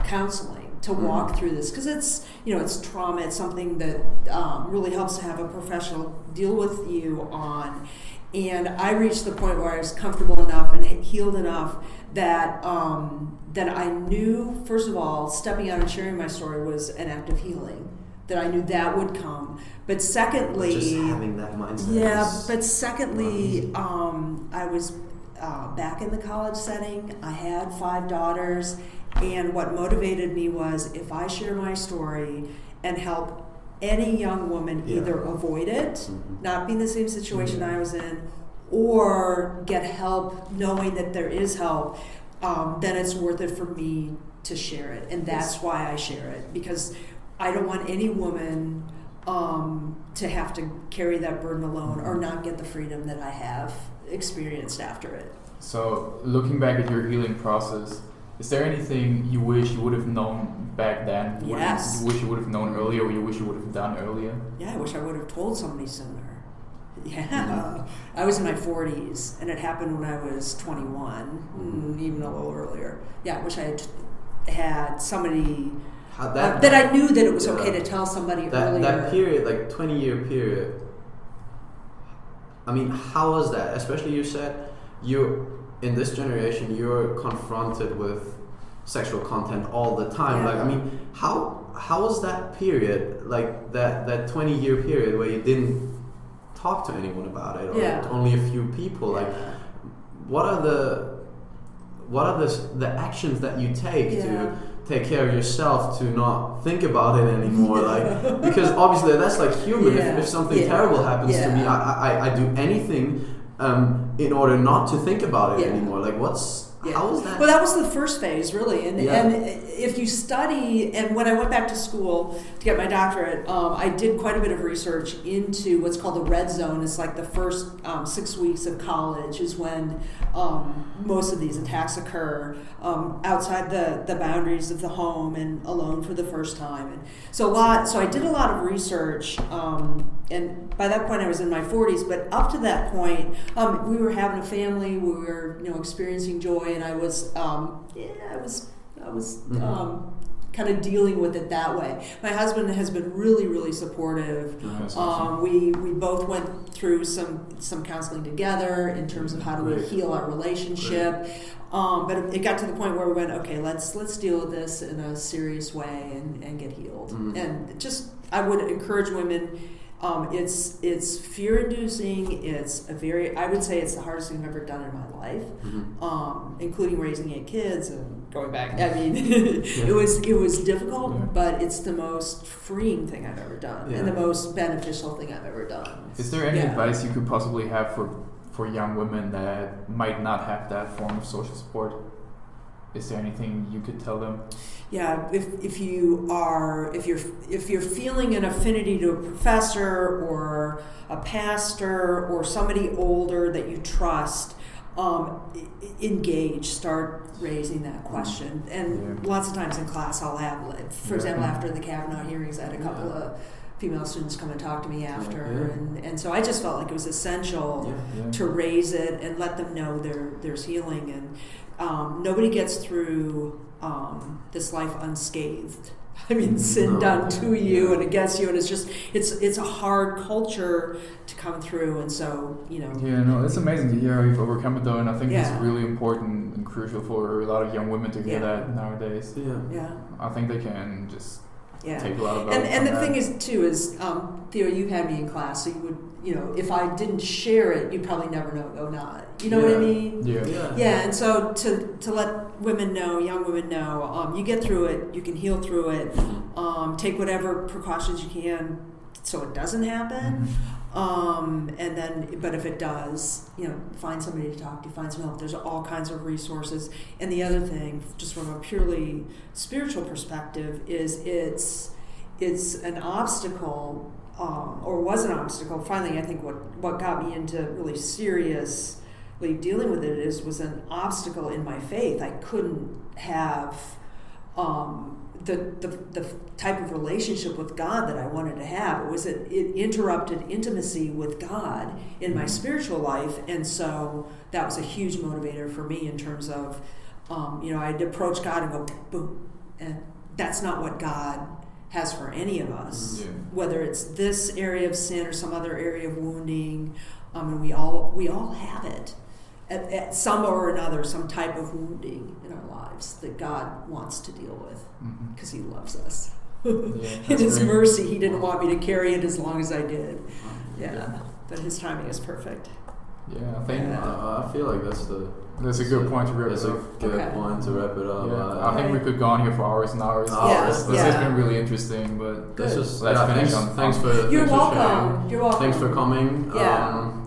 S3: counseling to
S2: Mhm.
S3: walk through this because it's you know it's trauma it's something that um, really helps to have a professional deal with you on and i reached the point where i was comfortable enough and healed enough that um, that i knew first of all stepping out and sharing my story was an act of healing that i knew that would come but secondly
S2: Just having that mindset.
S3: yeah, but secondly, um, I was uh, back in the college setting. I had five daughters, and what motivated me was if I share my story and help any young woman
S2: Yeah.
S3: either avoid it,
S2: Mhm.
S3: not be in the same situation I was in, or get help knowing that there is help, um, then it's worth it for me to share it. And that's why I share it because I don't want any woman um, to have to carry that burden alone or not get the freedom that I have experienced after it.
S1: So, looking back at your healing process, is there anything you wish you would have known back then?
S3: Yes.
S1: You wish you would have known earlier, or you wish you would have done earlier?
S3: Yeah, I wish I would have told somebody sooner. Yeah, I was in my 40s, and it happened when I was 21, mm, even a little earlier. Yeah, I wish I had had somebody
S2: How
S3: uh,
S2: that,
S3: that I knew that it was
S2: Yeah.
S3: okay to tell somebody
S2: that,
S3: earlier.
S2: that period, like 20 year period, I mean, how was that? Especially you said you, in this generation, you're confronted with sexual content all the time.
S3: Yeah.
S2: Like, I mean, how how was that period, like that, that 20 year period where you didn't talk to anyone about it, or
S3: Yeah.
S2: only a few people? Like, what are the what are the, the actions that you take
S3: Yeah.
S2: to take care of yourself to not think about it anymore like because obviously that's like human
S3: Yeah.
S2: if, if something
S3: Yeah.
S2: terrible happens to me I, I, I do anything um, in order not to think about it
S3: Yeah.
S2: anymore like what's
S3: Yeah.
S2: How was that?
S3: Well, that was the first phase, really. And,
S2: Yeah.
S3: and if you study, and when I went back to school to get my doctorate, um, I did quite a bit of research into what's called the red zone. It's like the first um, six weeks of college is when um, most of these attacks occur um, outside the, the boundaries of the home and alone for the first time. And so a lot. So I did a lot of research, um, and by that point I was in my 40s. But up to that point, um, we were having a family. We were, you know, experiencing joy, and I was, um, yeah, I was, I was.
S2: Mhm.
S3: Um, kind of dealing with it that way. My husband has been really, really supportive.
S1: That's.
S3: Um, we we both went through some some counseling together in terms of how to
S2: Great.
S3: heal our relationship. Um, but it, it got to the point where we went, okay, let's let's deal with this in a serious way and, and get healed.
S2: Mhm.
S3: And just I would encourage women. Um, it's it's fear inducing. It's a very I would say it's the hardest thing I've ever done in my life,
S2: Mhm.
S3: um, including raising eight kids and going back. I mean, it was it was difficult,
S1: Yeah.
S3: but it's the most freeing thing I've ever done and the most beneficial thing I've ever done.
S1: Is there any
S3: Yeah.
S1: advice you could possibly have for for young women that might not have that form of social support? Is there anything you could tell them?
S3: Yeah, if, if you are if you're if you're feeling an affinity to a professor or a pastor or somebody older that you trust, um, engage. Start raising that question. And
S1: Yeah.
S3: lots of times in class, I'll have, for
S1: Yeah.
S3: example, after the Kavanaugh hearings, I had a couple
S2: Yeah.
S3: of female students come and talk to me after, and, and so I just felt like it was essential to raise it and let them know there there's healing and um, nobody gets through um, this life unscathed. I mean, sin
S2: No.
S3: done to you
S2: Yeah.
S3: and against you, and it's just it's it's a hard culture to come through, and so you know,
S1: Yeah, no, it's amazing to hear how you've overcome it though, and I think
S3: Yeah.
S1: it's really important and crucial for a lot of young women to hear
S3: Yeah.
S1: that nowadays.
S2: Yeah.
S3: yeah,
S1: I think they can just
S3: yeah.
S1: take a lot of
S3: And and the
S1: that.
S3: thing is too is um, Theo, you had me in class, so you would you know if I didn't share it, you'd probably never know go not. You know what I mean?
S1: yeah.
S2: Yeah.
S3: Yeah, and so to, to let women know, young women know, um, you get through it, you can heal through it, um, take whatever precautions you can so it doesn't happen.
S1: Mhm.
S3: Um, and then, but if it does, you know, find somebody to talk to, find some help. There's all kinds of resources. And the other thing, just from a purely spiritual perspective, is it's it's an obstacle, um, or was an obstacle. Finally, I think what what got me into really seriously dealing with it is was an obstacle in my faith. I couldn't have. Um, the, the, the type of relationship with God that I wanted to have. It was a, it interrupted intimacy with God in my spiritual life, and so that was a huge motivator for me in terms of, um, you know, I'd approach God and go boom, and that's not what God has for any of us.
S1: Yeah.
S3: Whether it's this area of sin or some other area of wounding, um, and we all we all have it. At, at some or another, some type of wounding in our lives that God wants to deal with because he loves us.
S1: Yeah,
S3: in his
S1: great.
S3: mercy, he didn't want me to carry it as long as I did. Yeah, but his timing is perfect.
S1: Yeah, I think
S3: Yeah.
S2: Uh, I feel like that's the
S1: that's a good point to wrap
S2: that's
S1: it
S2: a
S1: up.
S2: good
S3: Okay.
S2: point to wrap it up.
S1: Yeah,
S2: Uh,
S1: I think we could go on here for hours and hours.
S2: Yeah,
S1: this this
S3: yeah.
S1: has been really interesting, but
S2: Let's
S3: Good.
S2: just
S1: Let's
S2: yeah,
S1: finish
S2: thanks,
S1: on-
S2: thanks for
S3: You're
S2: thanks
S3: welcome.
S2: sharing.
S3: You're welcome.
S2: Thanks for coming.
S3: Yeah.
S2: Um,